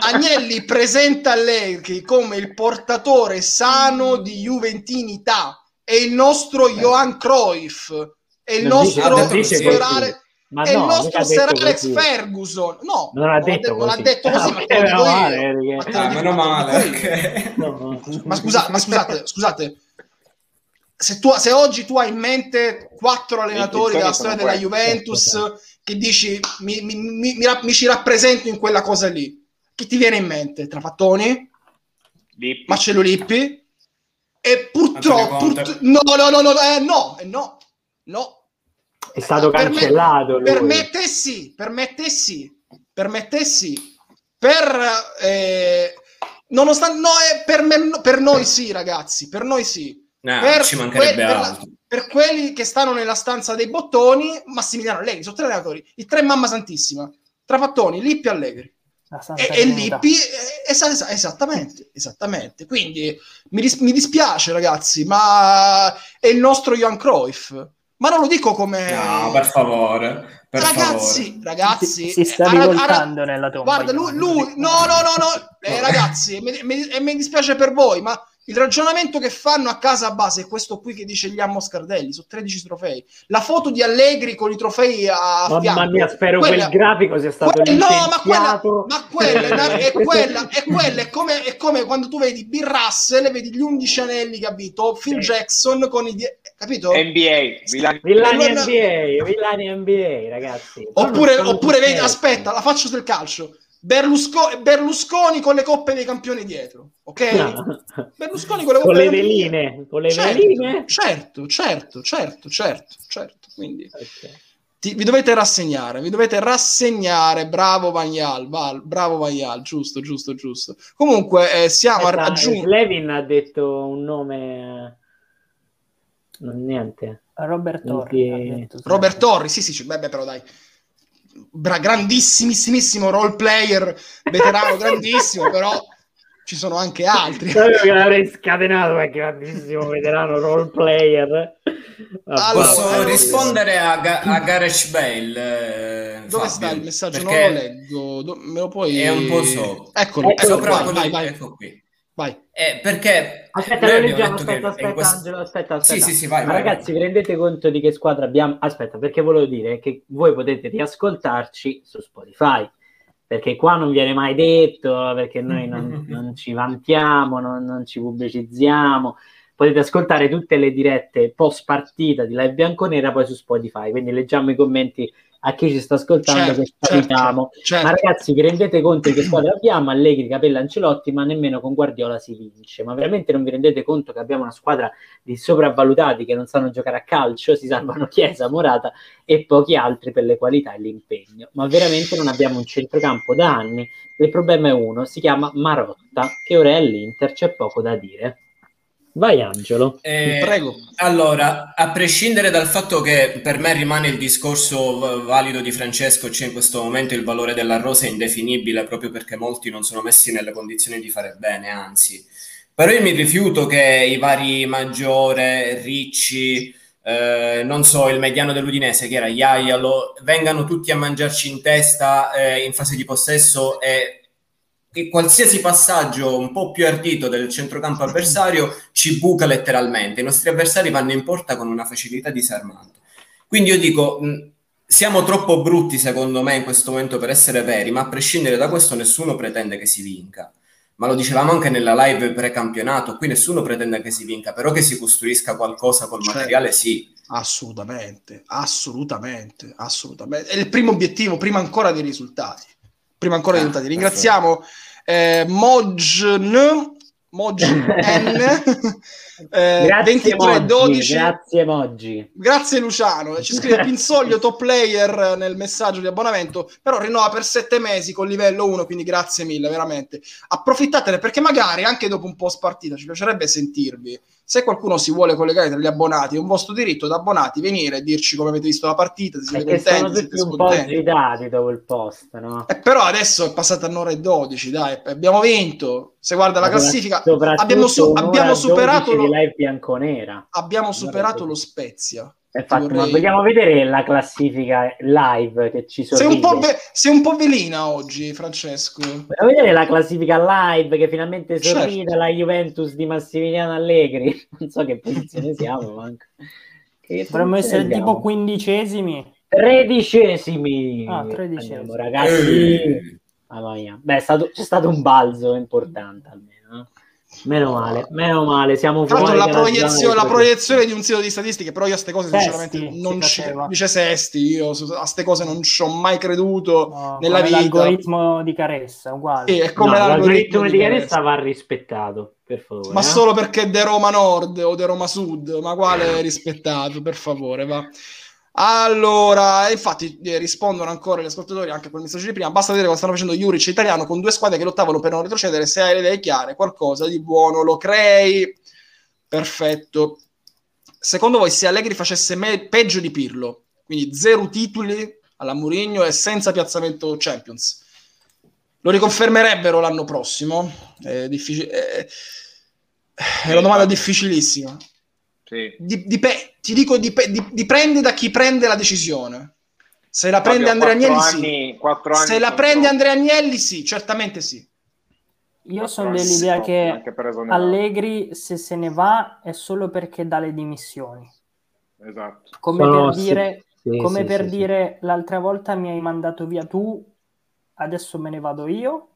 Agnelli presenta Allegri come il portatore sano di juventinità è il nostro Johan Cruyff è il non nostro dice, serale ma è no, il nostro Sir Alex Ferguson no, non ha detto, non ha detto così, detto così ma te lo dico male, io. Ah, meno male, ma, scusa, ma scusate scusate se, tu, se, oggi tu hai in mente quattro allenatori della storia della Juventus che dici mi, mi, mi, mi, ci rappresento in quella cosa lì, chi ti viene in mente? Trapattoni? Lippi. Marcello Lippi? E purtroppo... Purt- no, no, no, no, eh, no, eh, no, no. È stato Per me- cancellato lui. Per me te sì, per me te sì, per me te sì. Per, eh, nonostante, no, eh, per, me- per noi sì, ragazzi, per noi sì. No, per, ci mancherebbe que- per la- altro. per quelli che stanno nella stanza dei bottoni, Massimiliano Allegri, sono tre allenatori, i tre mamma santissima, Trapattoni, Lippi, Allegri. E, e. Lippi, eh, esa- esa- esattamente, esattamente. Quindi mi, dis- mi dispiace, ragazzi, ma è il nostro Johan Cruyff. Ma non lo dico come... No, per favore. Per ragazzi, favore. ragazzi, Si, si sta rivoltando nella tomba. Guarda, lui, lui- no, no, no, no, eh, ragazzi, mi, mi- e mi dispiace per voi, ma il ragionamento che fanno a casa a base è questo qui che dice gli Moscardelli, sono 13 trofei. La foto di Allegri con i trofei a Mamma fianco. mia, spero Quella- quel grafico sia stato Que- no, ma quella, ma (laughs) quella, è, quella, è quella, è come, è come quando tu vedi Bill Russell e vedi gli 11 anelli che ha vinto Phil Sì. Jackson con i die- capito? NBA, Villani Non- NBA, Villani NBA, ragazzi. Oppure, oppure vedi, aspetta, la faccio del calcio. Berlusco- Berlusconi con le coppe dei campioni dietro, ok? No. Berlusconi con le Con coppe le dei campioni veline, con le Certo, veline. Certo, certo, certo, certo, certo. Quindi Ok. ti- vi dovete rassegnare, vi dovete rassegnare. Bravo Vagnal, Val- bravo Vagnal, giusto, giusto, giusto. Comunque eh, siamo a Aspetta, raggiungere. Levin ha detto un nome... Non niente. Robert Torri. ti-. Robert Torri, sì, sì, sì, beh, beh, però dai. Bra- grandissimissimo role player, veterano (laughs) grandissimo, però ci sono anche altri. Sapevo che l'avrei scatenato perché grandissimo veterano role player. Vabbè. Allora, Posso rispondere a, Ga- a Gareth Bale? eh, Dove Fabio? sta il messaggio? Perché Non lo leggo. Do- me lo puoi... È un po' sopra. Eccolo, Ecco, eccolo, Sopra vai, vai, vai, ecco qui. vai. Eh, perché Aspetta, lo leggiamo. Aspetta, aspetta, quest- Angelo. Aspetta, Sì, aspetta. sì, sì, vai, Ma vai, ragazzi, vai. vi rendete conto di che squadra abbiamo? Aspetta, perché volevo dire che voi potete riascoltarci su Spotify. Perché qua non viene mai detto, perché noi non, (laughs) non ci vantiamo, non, non ci pubblicizziamo. Potete ascoltare tutte le dirette post partita di Live Bianconera poi su Spotify. Quindi leggiamo i commenti a chi ci sta ascoltando Certo, che salutiamo. certo. Ma ragazzi, vi rendete conto di che squadra abbiamo? Allegri, Capella, Ancelotti, ma nemmeno con Guardiola si vince. Ma veramente non vi rendete conto che abbiamo una squadra di sopravvalutati che non sanno giocare a calcio? Si salvano Chiesa, Morata e pochi altri per le qualità e l'impegno. Ma veramente non abbiamo un centrocampo da anni. Il problema è uno, si chiama Marotta, che ora è all'Inter, c'è poco da dire. Vai Angelo. Eh, Prego. Allora, a prescindere dal fatto che per me rimane il discorso valido di Francesco, c'è in questo momento il valore della rosa è indefinibile proprio perché molti non sono messi nelle condizioni di fare bene, anzi. Però io mi rifiuto che i vari Maggiore, Ricci, eh, non so, il mediano dell'Udinese che era Iaialo, vengano tutti a mangiarci in testa eh, in fase di possesso e che qualsiasi passaggio un po' più ardito del centrocampo avversario ci buca letteralmente. I nostri avversari vanno in porta con una facilità disarmante. Quindi io dico, mh, siamo troppo brutti secondo me in questo momento per essere veri, ma a prescindere da questo nessuno pretende che si vinca. Ma lo dicevamo anche nella live pre-campionato, qui nessuno pretende che si vinca, però che si costruisca qualcosa col Certo. materiale sì. Assolutamente, assolutamente, assolutamente. È il primo obiettivo, prima ancora dei risultati. Prima ancora dei Ah, risultati. Ringraziamo eh, Mojn, Mojn (laughs) (laughs) eh, Grazie 23 Moggi, 12. grazie Moggi. Grazie Luciano, ci scrive (laughs) Pinsoglio top player nel messaggio di abbonamento, però rinnova per sette mesi con livello 1, quindi grazie mille, veramente. Approfittatene perché magari anche dopo un po' spartita ci piacerebbe sentirvi. Se qualcuno si vuole collegare tra gli abbonati, è un vostro diritto da abbonati venire e dirci come avete visto la partita, se siete Perché sono contenti, siete scontenti. agitati dopo il post, no? Eh, però adesso è passata un'ora e 12, dai, abbiamo vinto. Se guarda la classifica, abbiamo, su- abbiamo superato 12 lo, abbiamo superato lo Spezia. Infatti, Vorrei- ma vogliamo vedere la classifica live che ci Sei un, po ve- sei un po' velina oggi, Francesco. Vogliamo vedere la classifica live che finalmente Certo. sorride la Juventus di Massimiliano Allegri? (laughs) Non so che posizione (laughs) siamo, manco. Che Dovremmo essere posizione tipo quindicesimi. Tredicesimi. Ah, tredicesimi. Andiamo, ragazzi. Eh, Mamma mia. Beh, è stato- c'è stato un balzo importante almeno. Meno male, meno male, siamo Tra l'altro fuori la proiezione, la di proiezione di un sito di statistiche, però io a ste cose Sesti, sinceramente si non ci dice Sesti, io a ste cose non ci ho mai creduto No, nella come vita. l'algoritmo di Caressa, uguale. Sì, è No, come l'algoritmo di Caressa. Caressa va rispettato, per favore. Ma eh. solo perché è de Roma Nord o de Roma Sud, ma quale rispettato, per favore, va. Allora, infatti eh, rispondono ancora gli ascoltatori anche con il messaggio di prima. Basta vedere cosa stanno facendo Juric italiano con due squadre che lottavano per non retrocedere. Se hai le idee chiare, qualcosa di buono lo crei. Perfetto. Secondo voi, se Allegri facesse me- peggio di Pirlo, quindi zero titoli alla Mourinho e senza piazzamento Champions, lo riconfermerebbero l'anno prossimo? È, difficile, è, è una domanda difficilissima. Sì. Di- dipe- ti dico, dip- di- dipende da chi prende la decisione. Se la Fabio, prende Andrea quattro Agnelli, sì. anni- anni Se la prende. Andrea Agnelli, sì, certamente sì. Io sono dell'idea che. Allegri, se se ne va, è solo perché dà le dimissioni. Esatto. Come Sono- per sì, dire, sì, come sì, per sì, sì. dire l'altra volta mi hai mandato via tu, adesso me ne vado io,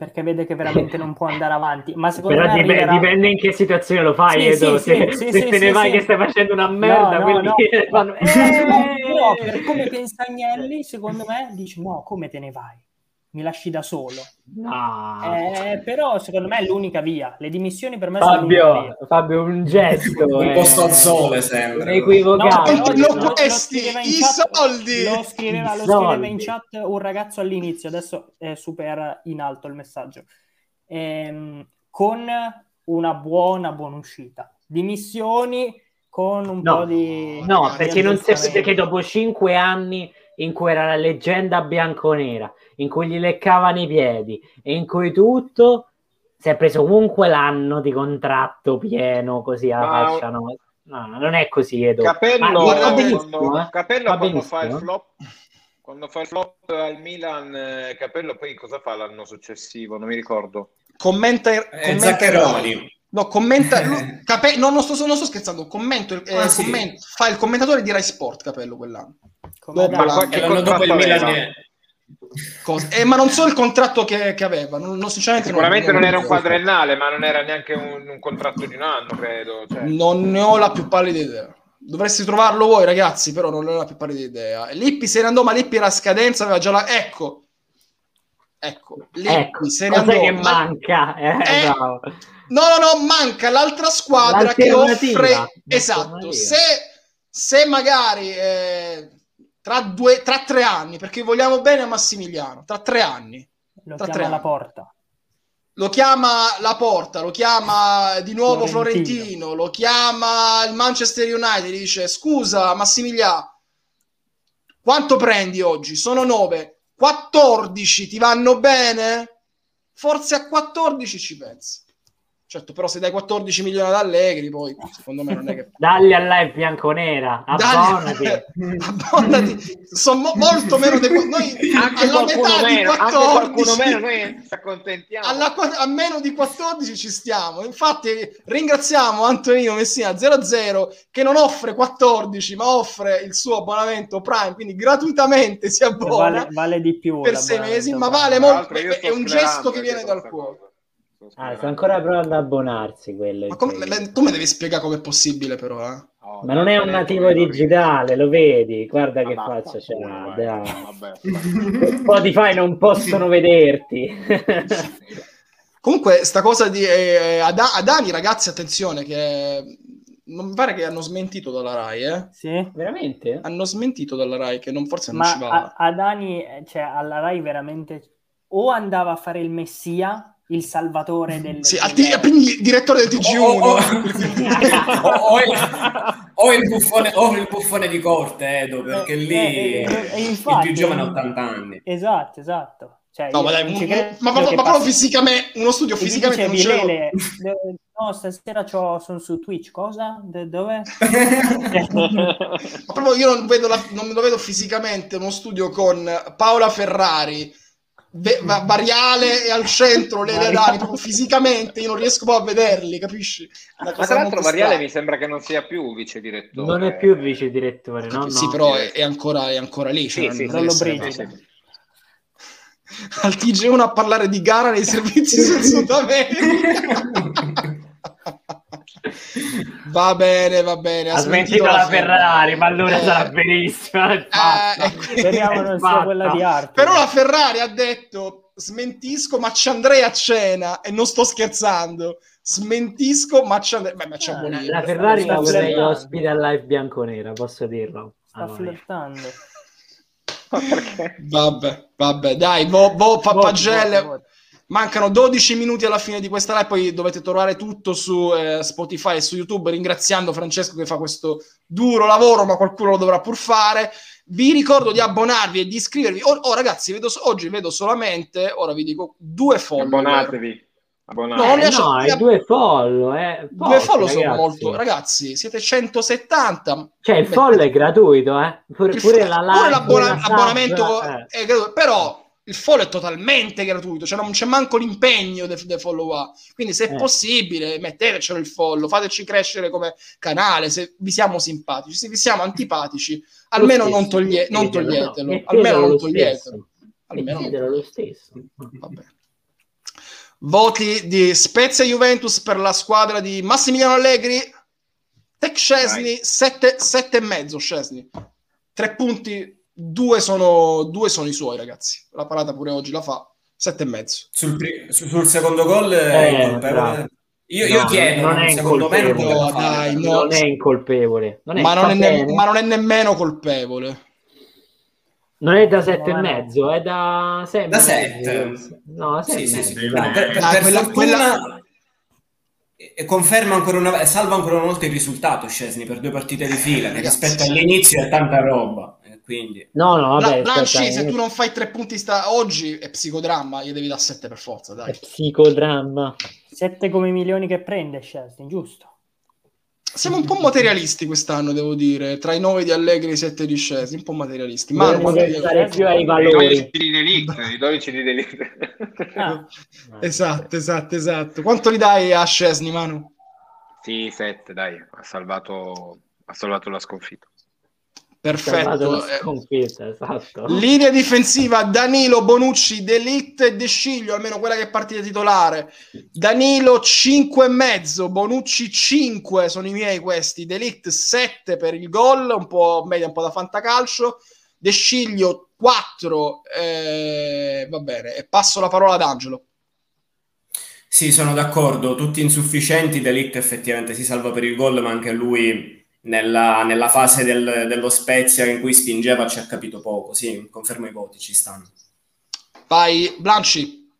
perché vede che veramente non può andare avanti. Ma secondo Però me arriverà... dipende in che situazione lo fai, Sì, Edo. sì, se sì, se te ne vai che stai facendo una merda, no, quelli no. (laughs) fanno... Eh, però, per come pensa Agnelli, secondo me, dici no, come te ne vai? Mi lasci da solo. No. Eh, però secondo me è l'unica via. Le dimissioni per me sono l'unica Fabio, via. Fabio, un gesto. Un eh. posto al sole sembra. Un equivocato. No, lo- lo questi, scriveva in i chat- soldi! Lo scriveva, lo scriveva soldi. in chat un ragazzo all'inizio, adesso è super in alto il messaggio. Ehm, con una buona, buona uscita. Dimissioni con un No, po' di... No, perché, non si, aggiustamento. perché dopo cinque anni in cui era la leggenda bianconera, in cui gli leccavano i piedi e in cui tutto si è preso comunque l'anno di contratto pieno così a Ma- faccia no. No, non è così, Edo. Capello, Ma quando, eh. Capello quando fa il benissimo. flop quando fa il flop al Milan eh, Capello poi cosa fa l'anno successivo non mi ricordo Commenta, Eh, commenta Zaccheroni. No, commenta. (laughs) Cape- no, non sto, non sto scherzando. Commento, il- eh, Ah, sì. fa il commentatore di Rai Sport Capello quell'anno. Come Dopo Ma E che l'anno dopo il Milan è- eh, ma non so il contratto che, che aveva. Non, non- sinceramente sicuramente non era un quadrennale ma non era neanche un, un contratto di un anno credo cioè. Non ne ho la più pallida idea. Dovresti trovarlo voi, ragazzi, però non ne ho la più pallida idea. Lippi se ne andò, ma Lippi era a scadenza, aveva già la. Ecco. Ecco, Lippi Ecco, se ne andò. cosa che ma- manca? Eh, Eh. No, no, no, manca l'altra squadra che offre. Esatto. Se, se magari eh, tra, due, tra tre anni, perché vogliamo bene a Massimiliano, tra tre anni Lo Tra chiama anni. porta. lo chiama la Porta, lo chiama di nuovo Florentino. Florentino, lo chiama il Manchester United, dice scusa Massimiliano, quanto prendi oggi? Sono 9, 14 ti vanno bene? Forse a 14 ci pensi. Certo, però se dai 14 milioni ad Allegri, poi secondo me non è che... (laughs) Dagli al live bianconera, abbonati. Dagli- abbonati. Sono mo- molto meno dei... Noi (laughs) anche alla qualcuno metà di meno anche 14 qualcuno meno noi ci accontentiamo alla a meno di 14 ci stiamo. Infatti, ringraziamo Antonino Messina 00 che non offre 14, ma offre il suo abbonamento Prime, quindi gratuitamente si abbona Vale, vale di più. per sei mesi, ma vale molto. È, è un gesto che viene dal cuore. cosa. Sto Ah, sta ancora provando ad abbonarsi quello. Ma come- ma tu mi devi spiegare come è possibile, però. Eh? Oh, Ma non è un nativo digitale, lo vedi? Guarda che Ah, faccia c'è. vai. dai. (laughs) Vabbè. Spotify non possono vederti. (laughs) Comunque, sta cosa di eh, ad, ad Ani, ragazzi, attenzione, che non mi pare che hanno smentito dalla Rai, eh? Sì? Veramente? Hanno smentito dalla Rai che non, forse non ci va. a, a Dani, eh, cioè alla Rai veramente o andava a fare il messia, il salvatore del... Sì, del- il direttore del TG1. O, o- (laughs) o- o il, o il buffone, o il buffone di corte, Edo, perché Eh, lì eh, eh, eh, infatti- il più giovane ha 80 anni. Esatto, esatto. Cioè, No, ma dai, credo ma- ma- ma proprio fisicamente, uno studio fisicamente non l'ho. Lele, no, stasera sono su Twitch, cosa? De- dove? (laughs) Ma proprio io non, vedo la- non lo vedo fisicamente uno studio con Paola Ferrari, Ve- Va- Variale e al centro. Adani, proprio fisicamente io non riesco poi a vederli, capisci? Ma cosa tra l'altro Variale strana. mi sembra che non sia più vice direttore. Non è più vice direttore, no? Sì, no. però è, è ancora, è ancora lì. cioè Sì, non sì, sì, sì. (laughs) Al TG1 a parlare di gara nei servizi sul Sud America. Va bene, va bene. Ha smentito la Ferrari, ma allora Eh, sarà benissima. Fatta. eh, quindi- Speriamo non sia quella di arte. Però la Ferrari ha detto smentisco, ma ci andrei a cena e non sto scherzando. Smentisco, ma ci andrei. Beh, ma c'è Ah, buon la, Ferrari la vorrei ospite al live bianconera, posso dirlo. Sta Ah, flirtando. (laughs) Vabbè, vabbè, dai, vo, vo, Voti, pagelle. Mancano 12 minuti alla fine di questa live, poi dovete trovare tutto su eh, Spotify e su YouTube, ringraziando Francesco che fa questo duro lavoro, ma qualcuno lo dovrà pur fare. Vi ricordo di abbonarvi e di iscrivervi. Oh, oh, ragazzi, vedo, oggi vedo solamente, ora vi dico, due follower. Abbonatevi. No, Abbonatevi. non Eh, no, è due follow, eh. Due Pochi, follow sono ragazzi. molto... Ragazzi, siete 170. Cioè, il follow è gratuito, eh. Pure, Il pure la pure live, la sub, l'abbonamento eh. è gratuito, però il follow è totalmente gratuito, cioè non c'è manco l'impegno del de follow up. Quindi se è Eh. possibile mettetecelo il follow, fateci crescere come canale, se vi siamo simpatici, se vi siamo antipatici, almeno Lo non, stesso, toglie- non toglietelo, no, almeno non lo toglietelo. stesso. Almeno non- lo stesso. Vabbè. Voti di Spezia Juventus per la squadra di Massimiliano Allegri. Tech Scesni, sette, sette e mezzo Scesni. Tre punti, due sono, due sono i suoi ragazzi. La parata pure oggi la fa. Sette e mezzo. Sul, pri- su- sul secondo gol Eh, incolpevole. bravo. Io, io No, chiedo, non è secondo me non incolpevole. No, dai, no. Non è incolpevole. Non è, ma, non è ne- ma non è nemmeno colpevole. Non è da sette e No, no. mezzo, è da sei e Da mezzo. sette. No, sei Sì, e sì, sì. mezzo, Per, per- per quella- fortuna quella- e conferma ancora una salva ancora una volta il risultato Scesni per due partite di fila che rispetto all'inizio è tanta roba quindi No, no, La- vabbè, Lanci, aspetta, se è- tu non fai tre punti sta- oggi è psicodramma, gli devi dare sette per forza, è dai. psicodramma. Sette come i milioni che prende Chelsea, giusto? Siamo un po' materialisti quest'anno, devo dire, tra i nove di Allegri e i sette di Scesi, un po' materialisti. Ma quando- pensare più ai I valori. 12 di Delict, i 12 di Delict. Ah, (laughs) Esatto, esatto, esatto. Quanto li dai a Scesni, Manu? Sì, 7, dai, ha salvato, ha salvato la sconfitta. Perfetto. Eh, sconfitta, esatto. Linea difensiva Danilo, Bonucci, Delict e De Sciglio, almeno quella che è partita titolare. Danilo 5 e mezzo, Bonucci 5, sono i miei questi. Delict 7 per il gol, un po' media, un po' da fantacalcio. De Sciglio 4, eh, va bene, e passo la parola ad Angelo. sì sono d'accordo tutti insufficienti Delict effettivamente si salva per il gol ma anche lui nella, nella fase del- dello Spezia in cui spingeva ci ha capito poco sì confermo i voti ci stanno Vai, Blanci.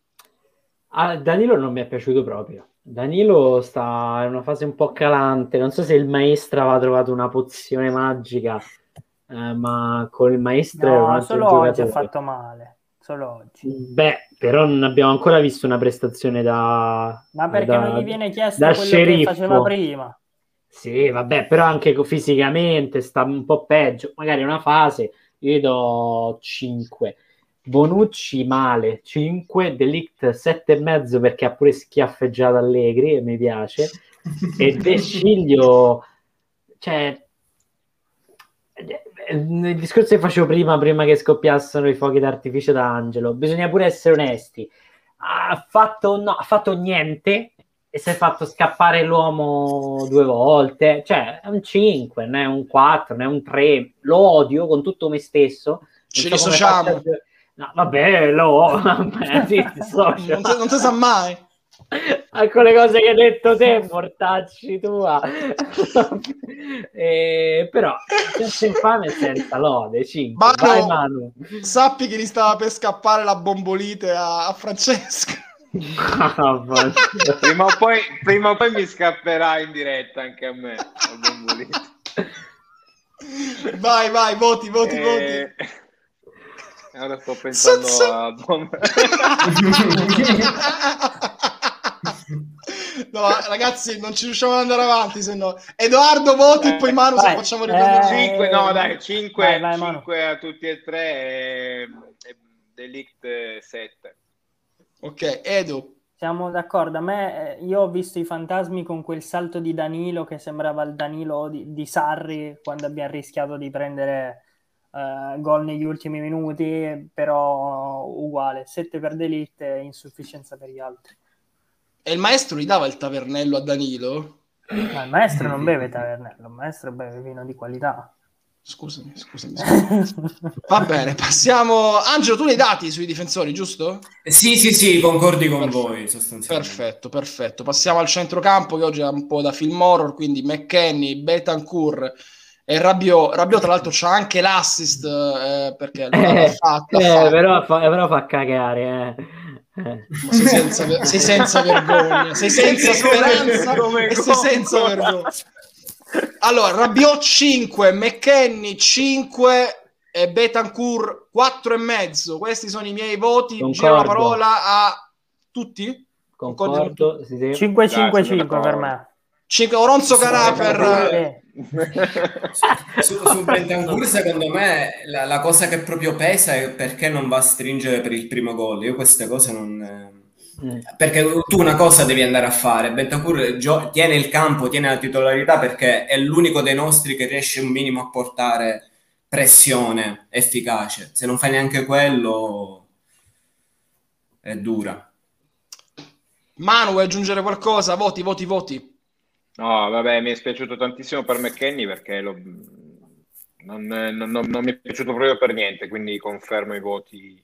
Ah, Danilo non mi è piaciuto proprio. Danilo sta in una fase un po' calante. Non so se il maestro aveva trovato una pozione magica, eh, ma con il maestro no, altro solo oggi ha giocatore. fatto male. Solo oggi. Beh, però non abbiamo ancora visto una prestazione da. Ma perché da- non gli viene chiesto quello sceriffo. che faceva prima? Sì, vabbè, però anche fisicamente sta un po' peggio. Magari una fase, io do 5. Bonucci male, 5. Delict 7 e mezzo perché ha pure schiaffeggiato Allegri e mi piace. E (laughs) De Sciglio, cioè, eh, il discorso che facevo prima, prima che scoppiassero i fuochi d'artificio da Angelo, bisogna pure essere onesti. Ha fatto, no, ha fatto niente e si è fatto scappare l'uomo due volte. Cioè, è un 5, non è un 4, non è un 3. Lo odio con tutto me stesso. Ci dissociamo. a No, vabbè, lo (laughs) vabbè, sì, dissocio. Non si, non si sa mai. (laughs) a quelle cose che hai detto te, mortacci tua. (laughs) Eh, però, senza infame senza lode, 5. Manu. Vai Manu. Sappi che gli stava per scappare la bombolite a, a Francesco. Ah, Prima o, poi, prima o poi mi scapperà in diretta anche a me. Vai, vai, voti, voti, voti. Eh, Ora sto pensando Su, su. a (laughs) No, ragazzi, non ci riusciamo ad andare avanti, se no. Edoardo voti, Eh, poi Manu se vai. facciamo Eh, riprendere. 5, no dai, 5, Vai, vai, Manu. a tutti e tre e, e Delict 7. Ok, Edo. Siamo d'accordo. A me, eh, io ho visto i fantasmi con quel salto di Danilo che sembrava il Danilo di, di Sarri quando abbiamo rischiato di prendere eh, gol negli ultimi minuti, però uguale. 7 per Delite e insufficienza per gli altri. E il maestro gli dava il tavernello a Danilo? Ma il maestro non beve tavernello, il maestro beve vino di qualità. Scusami, scusami. scusami. (laughs) Va bene, passiamo. Angelo, tu hai dati sui difensori, giusto? sì sì sì concordi con Perfetto. voi sostanzialmente Perfetto, perfetto. Passiamo al centrocampo che oggi è un po' da film horror, quindi McKenny, Betancourt, E Rabiot, Rabiot tra l'altro c'ha anche l'assist eh, perché l'ha Eh, l'ha eh, però, fa, però fa cagare. Eh. Eh. Sei senza, sei senza vergogna, sei senza speranza Come e sei senza vergogna. Allora, Rabiot 5, McKenny 5 e Betancourt 4 e mezzo. Questi sono i miei voti. Concordo. Giro la parola a tutti. Concordo, sì, sì. 5-5-5 per me. 5 Oronzo per Eh, (laughs) Su, su Bentancur, secondo me, la, la cosa che proprio pesa è perché non va a stringere per il primo gol. Io queste cose non... Mm. Perché tu una cosa devi andare a fare. Bentancur gio- tiene il campo, tiene la titolarità perché è l'unico dei nostri che riesce un minimo a portare pressione efficace. Se non fai neanche quello, è dura. Manu, vuoi aggiungere qualcosa? Voti, voti, voti. No, vabbè, mi è spiaciuto tantissimo per McKenny perché lo- non, non- non- non mi è piaciuto proprio per niente, quindi confermo i voti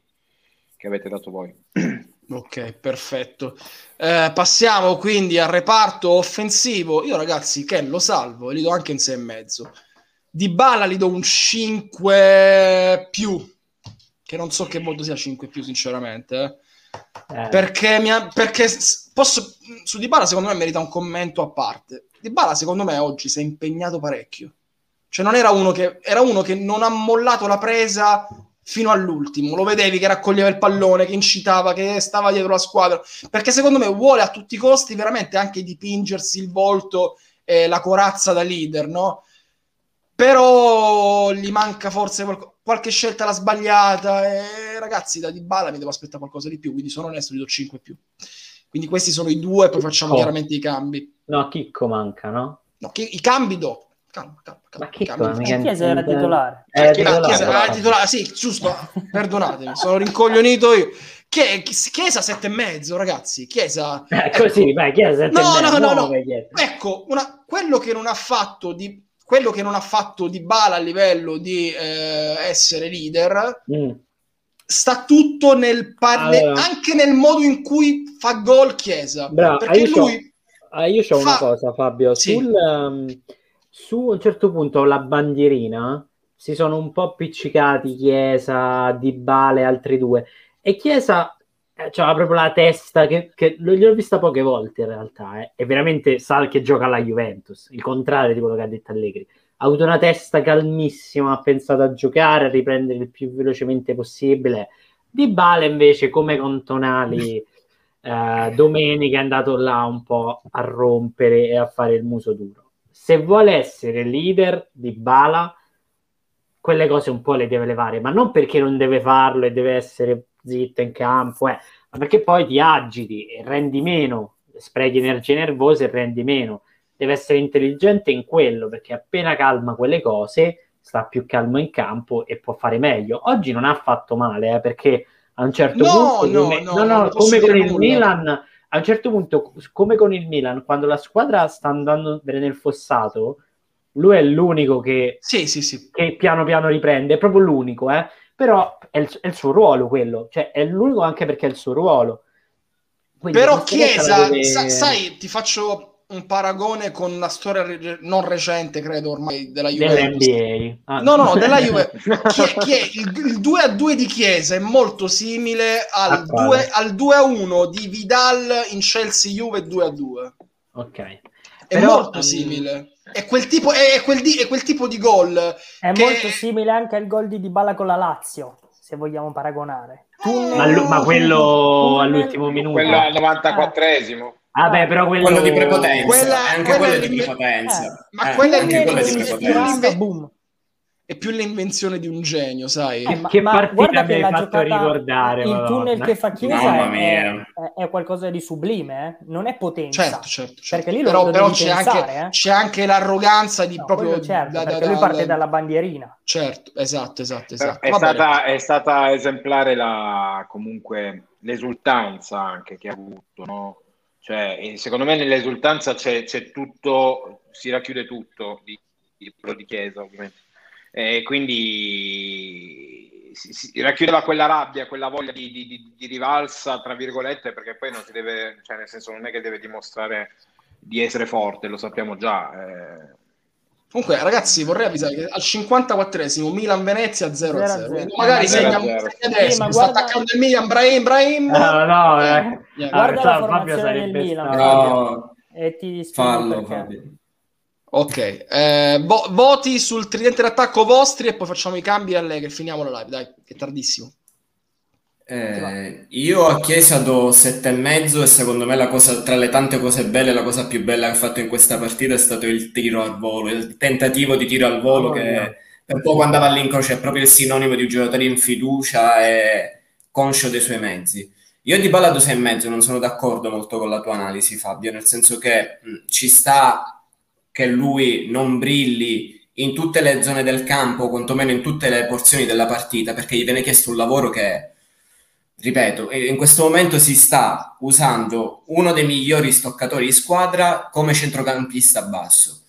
che avete dato voi. (clears throat) Ok, perfetto. Eh, passiamo quindi al reparto offensivo. Io, ragazzi, Ken lo salvo e gli do anche un 6,5. Di Bala gli do un 5 più, che non so che voto sia 5 più, sinceramente. eh. Eh. Perché, mi ha- perché posso, su Dybala secondo me merita un commento a parte. Dybala secondo me oggi si è impegnato parecchio. Cioè non era uno che era uno che non ha mollato la presa fino all'ultimo. Lo vedevi che raccoglieva il pallone, che incitava, che stava dietro la squadra, perché secondo me vuole a tutti i costi veramente anche dipingersi il volto e la corazza da leader, no? Però gli manca forse qualco- qualche scelta l'ha sbagliata e ragazzi da Dybala mi devo aspettare qualcosa di più, quindi sono onesto, gli do 5 più. Quindi questi sono i due, poi facciamo Oh. chiaramente i cambi. No, Chicco manca, no? No, che- i cambi dopo. Calma, calma, calma. Calma. Eh, Chiesa era titolare. Eh, Ah, titolare. Chiesa- ah, titolare, sì, giusto. Perdonatemi, sono rincoglionito io. Chiesa sette e mezzo, ragazzi. Chiesa. Eh, così, vai, Chiesa sette No, e mezzo, no, no, no. Ecco, una- quello che non ha fatto di quello che non ha fatto di Bala a livello di eh, essere leader Mm. sta tutto nel par- Allora. anche nel modo in cui fa gol Chiesa. Bravo, perché io c'ho- lui Ah, io ho una Fa- cosa, Fabio. Sì. Sul, ehm, su un certo punto la bandierina si sono un po' appiccicati Chiesa, Dybala e altri due. E Chiesa eh, c'ha proprio la testa che, che gliel'ho vista poche volte in realtà. eh. E veramente sa che gioca alla Juventus, il contrario di quello che ha detto Allegri. Ha avuto una testa calmissima, ha pensato a giocare, a riprendere il più velocemente possibile. Dybala invece, come con Tonali, eh, domenica è andato là un po' a rompere e a fare il muso duro. Se vuole essere leader di Bala, quelle cose un po' le deve levare, ma non perché non deve farlo e deve essere zitto in campo, eh, ma perché poi ti agiti e rendi meno, sprechi energie nervose e rendi meno. Deve essere intelligente in quello, perché appena calma quelle cose, sta più calmo in campo e può fare meglio. Oggi non ha fatto male, eh, perché a un certo No, punto, no, come, no, no, no, come con il nulla. Milan, a un certo punto, come con il Milan, quando la squadra sta andando bene nel fossato, lui è l'unico che, Sì, sì, sì. che piano piano riprende, è proprio l'unico, eh? però è il, è il suo ruolo quello, cioè è l'unico anche perché è il suo ruolo. Quindi Però Chiesa, deve- sa- sai, ti faccio un paragone con una storia re- non recente, credo ormai, della Juventus. dell'NBA. Ah. No, no, della Juve. (laughs) Chi è- chi è- il, il 2 a 2 di Chiesa è molto simile al quale? 2, al 2 a 1 di Vidal in Chelsea Juve 2 a 2. Ok. È Però, molto ehm, simile. È quel tipo, è, è quel, di- è quel tipo di gol. È Che- molto simile anche al gol di Dybala con la Lazio, se vogliamo paragonare. Ma, lu- ma quello all'ultimo minuto. Quello al 94esimo. Vabbè, però quello, Quello di prepotenza, Quella- anche quella quello è di prepotenza. ma Eh, quella è anche è di prepotenza. boom. È più l'invenzione di un genio, sai? Eh, ma, Che partita mi hai fatto ricordare, il Madonna. tunnel che fa Chiesa è, è- è qualcosa di sublime, eh? non è potenza. Certo, certo, certo. Perché lì lo- però, lo però devi c'è, pensare, anche, eh. c'è anche l'arroganza di No, proprio certo, da- da- perché da- lui parte da- dalla bandierina. Certo, esatto, esatto, Però esatto. È stata, è stata esemplare la, comunque l'esultanza anche che ha avuto, no? Cioè, secondo me nell'esultanza c'è, c'è tutto, si racchiude tutto di, di di Chiesa, ovviamente. E quindi si, si racchiudeva quella rabbia, quella voglia di, di- di- di rivalsa, tra virgolette, perché poi non si deve, cioè nel senso non è che deve dimostrare di essere forte, lo sappiamo già. eh. Comunque, ragazzi, vorrei avvisare che al 54esimo Milan-Venezia 0-0. 0-0. Quindi Magari segna adesso, Sì, ma mi sta guarda- attaccando il Milan, Brahim, Brahim. No, no, eh. Niente. Guarda Ah, la Fabio formazione del Milan. No, E ti fallo. Fabio. Ok, eh, vo- voti sul tridente d'attacco vostri e poi facciamo i cambi e Allegri. Finiamo la live, dai, che è tardissimo. Eh, io a Chiesa do sette e mezzo e secondo me la cosa, tra le tante cose belle, la cosa più bella che ha fatto in questa partita è stato il tiro al volo, il tentativo di tiro al volo Oh, che no. per poco andava all'incrocio, è proprio il sinonimo di un giocatore in fiducia e conscio dei suoi mezzi. Io di Bala do sei e mezzo, non sono d'accordo molto con la tua analisi, Fabio, nel senso che mh, ci sta che lui non brilli in tutte le zone del campo, quantomeno in tutte le porzioni della partita, perché gli viene chiesto un lavoro che, ripeto, in questo momento si sta usando uno dei migliori stoccatori di squadra come centrocampista basso.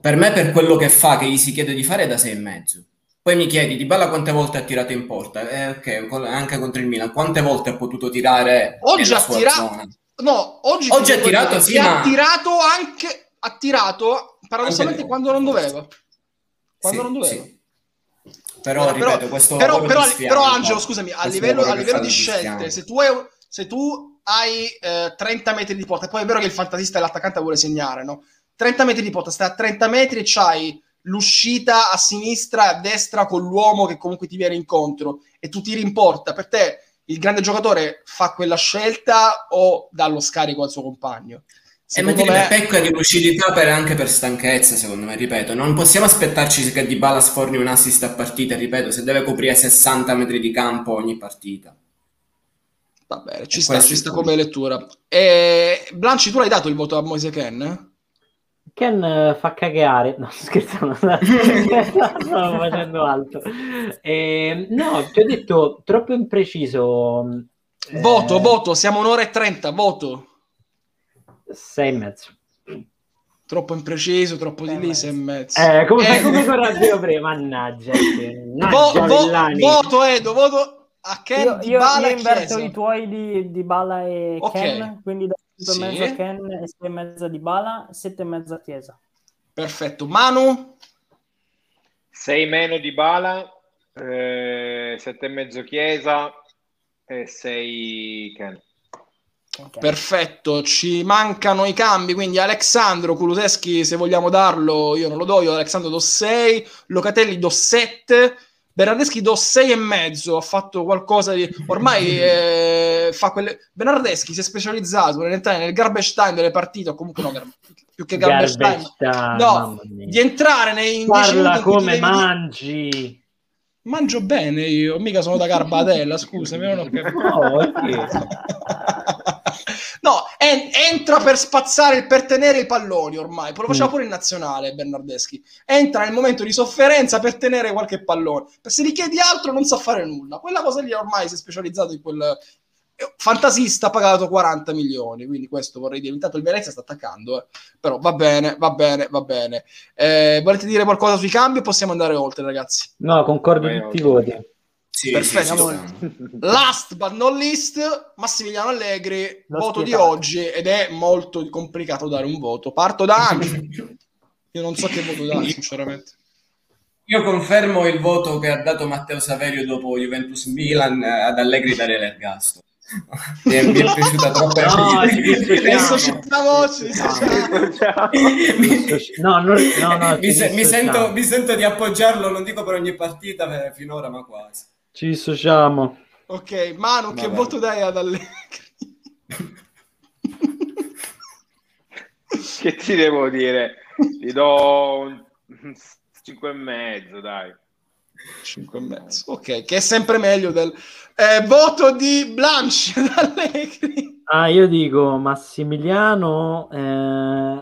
Per me, per quello che fa, che gli si chiede di fare, è da sei e mezzo. Poi mi chiedi, Di Balla quante volte ha tirato in porta? Eh, ok, con- anche contro il Milan, quante volte ha potuto tirare Oggi nella ha sua tirato- zona? No, oggi, Oggi ha tirato, dire sì, ma- ha tirato anche ha tirato paradossalmente quando non doveva. Quando Sì, non doveva. sì. Però, Però- ripeto, questo però, però, però, Angelo, scusami, a livello, a livello di scelte, se tu hai, se tu hai eh, 30 metri di porta, poi è vero che il fantasista e l'attaccante vuole segnare, no? 30 metri di porta, stai a 30 metri e c'hai l'uscita a sinistra e a destra con l'uomo che comunque ti viene incontro e tu tiri in porta. Per te il grande giocatore fa quella scelta o dà lo scarico al suo compagno? E Secondo per me, pecca di lucidità per, anche per stanchezza, secondo me, ripeto. Non possiamo aspettarci che Di Bala sforni un assist a partita, ripeto, se deve coprire 60 metri di campo ogni partita. va bene, ci E sta, ci sta come lettura. E... Blanci, tu l'hai dato il voto a Moise Ken? Ken eh, fa cagare. No, (laughs) scherzando, (laughs) stavo facendo altro. Eh, no, ti ho detto troppo impreciso. Eh, Voto, voto, siamo un'ora e trenta, voto. Sei e mezzo. Troppo impreciso, troppo di Sei e lì, mezzo. sei e mezzo. Eh, come, Eh, come coraggio prima, mannaggia. te. vo- vo- voto, Edo, voto a Ken Io, di io, Bala io inverto i tuoi di, di Bala e Ok. Ken, quindi da 5 Sì. e mezzo Ken e 6 e mezzo di Bala, 7 e mezzo Chiesa. Perfetto. Manu? 6 meno di Bala, eh, 7 e mezzo Chiesa e 6 Ken. Ok. Perfetto, ci mancano i cambi, quindi Alexandro Kuluseschi, se vogliamo darlo, io non lo do, io Alexandro do 6, Locatelli do 7, Bernardeschi do 6 e mezzo, ha fatto qualcosa di... ormai (laughs) eh, fa quelle... Bernardeschi si è specializzato nell'entrare nel garbage time delle partite, o comunque no, più che garbage, Garbage time, time, no, di entrare nei 10 minuti Parla come devi- mangi. Mangio bene io, mica sono da Garbatella, scusami, non ho capito. No, (laughs) ok. No, en- entra per spazzare, il- per tenere i palloni ormai. Lo faceva pure in nazionale Bernardeschi. Entra nel momento di sofferenza per tenere qualche pallone. Per se gli chiedi altro non sa fare nulla. Quella cosa lì ormai si è specializzato in quel... eh, Fantasista ha pagato 40 milioni, quindi questo vorrei dire. Intanto il Venezia sta attaccando, eh. però va bene, va bene, va bene. Eh, volete dire qualcosa sui cambi o possiamo andare oltre, ragazzi? No, concordo Vai tutti i oltre. voti. Sì, Perfetto. sì, sta. (laughs) Last but not least, Massimiliano Allegri, Lo voto di spietato. oggi ed è molto complicato dare un voto. Parto da Angelo. (laughs) Io non so che voto dare, sinceramente. Io confermo il voto che ha dato Matteo Saverio dopo Juventus Milan eh, ad Allegri dare l'ergastolo. Mi è, mi è piaciuta troppo. No, mi sento di appoggiarlo, non dico per ogni partita eh, finora, ma quasi. Ci dissociamo. Ok, Manu, che Vabbè. voto dai ad Allegri? (laughs) Che ti devo dire? Ti do un 5 e mezzo, dai. 5 e mezzo. Ok, che è sempre meglio del eh, voto di Blanche ad Allegri. Ah, io dico Massimiliano eh,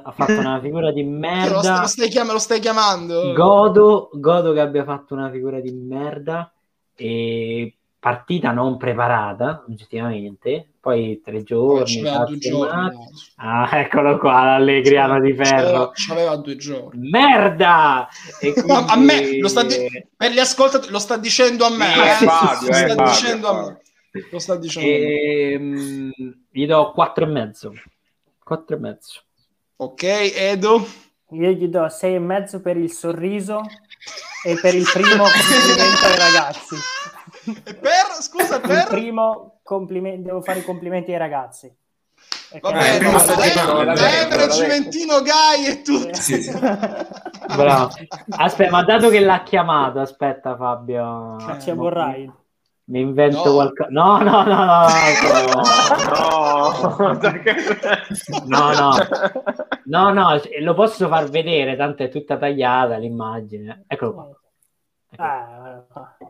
ha fatto una figura di (laughs) Che Lo, merda. lo stai chiam- lo stai chiamando? Godo, godo che abbia fatto una figura di merda e partita non preparata, oggettivamente. Poi tre Poi giorni, cazzo, giorni. Ah, eccolo qua, l'allegriano di ferro. c'aveva due giorni. Merda! E (laughs) Ma a quindi- me lo sta di- per gli ascoltatori lo sta dicendo a me. Eh. lo sta dicendo a me. Lo sta dicendo a me. Ehm, gli do quattro e mezzo. Quattro e mezzo. Ok, Edo. Io gli do sei e mezzo per il sorriso (laughs) e per il primo (laughs) complimento ai ragazzi. E per, scusa, Il per... primo complimento, devo fare i complimenti ai ragazzi. Vabbè, no, detto. Juventino, Gai e tutto. Sì, sì. Bravo. Aspetta, ma dato che l'ha chiamato, aspetta Fabio. Ci vorrai. Mi invento No. qualcosa. No, no, no, no. No, No, no. No, no, lo posso far vedere, tanto è tutta tagliata l'immagine. Eccolo qua. Eccolo. Eh.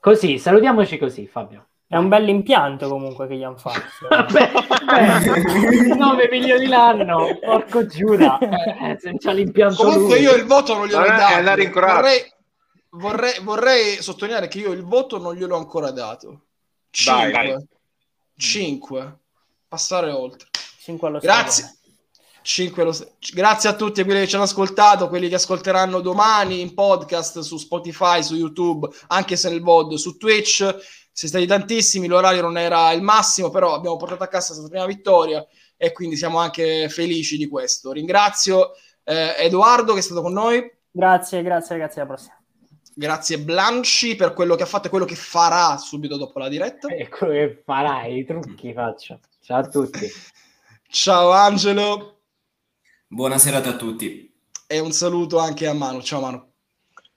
Così, salutiamoci così, Fabio. È un bel impianto comunque che gli hanno fatto. (laughs) Vabbè, beh, 9 milioni l'anno, porco Giuda, (laughs) eh, se c'ha l'impianto Comunque lui. io il voto non gliel'ho Non è- è dato. andare in. Vorrei, vorrei, vorrei sottolineare che io il voto non gliel'ho ancora dato. Dai, 5. dai. 5. Passare oltre. 5 allo Grazie. stradone. 5 lo- Grazie a tutti quelli che ci hanno ascoltato, quelli che ascolteranno domani in podcast su Spotify, su YouTube, anche se nel VOD, su Twitch. Siete stati tantissimi, l'orario non era il massimo, però abbiamo portato a casa questa prima vittoria e quindi siamo anche felici di questo. Ringrazio eh, Edoardo che è stato con noi, Grazie, grazie ragazzi, alla prossima. Grazie Blanci per quello che ha fatto e quello che farà subito dopo la diretta. Ecco che farai, i trucchi faccio. Ciao a tutti. (laughs) Ciao Angelo Buona serata a tutti. e un saluto anche a Manu. Ciao Manu.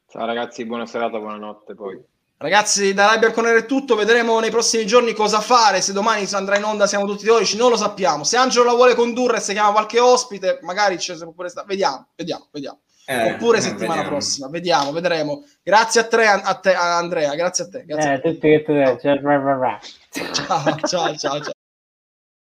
Ciao ragazzi, buona serata, buonanotte poi. Ragazzi, da Rai Bianconero è tutto. Vedremo nei prossimi giorni cosa fare. Se domani andrà in onda, siamo tutti teorici. Non lo sappiamo. Se Angelo la vuole condurre e se chiama qualche ospite, magari ci si può pure stare. Vediamo, vediamo, vediamo. Eh, Oppure eh, settimana vediamo. prossima. Vediamo, vedremo. Grazie a te, a te, a Andrea. Grazie a te. Grazie a Eh, tutti che tu ciao, bra, bra, bra. te. Ciao, ciao, ciao. ciao. (laughs)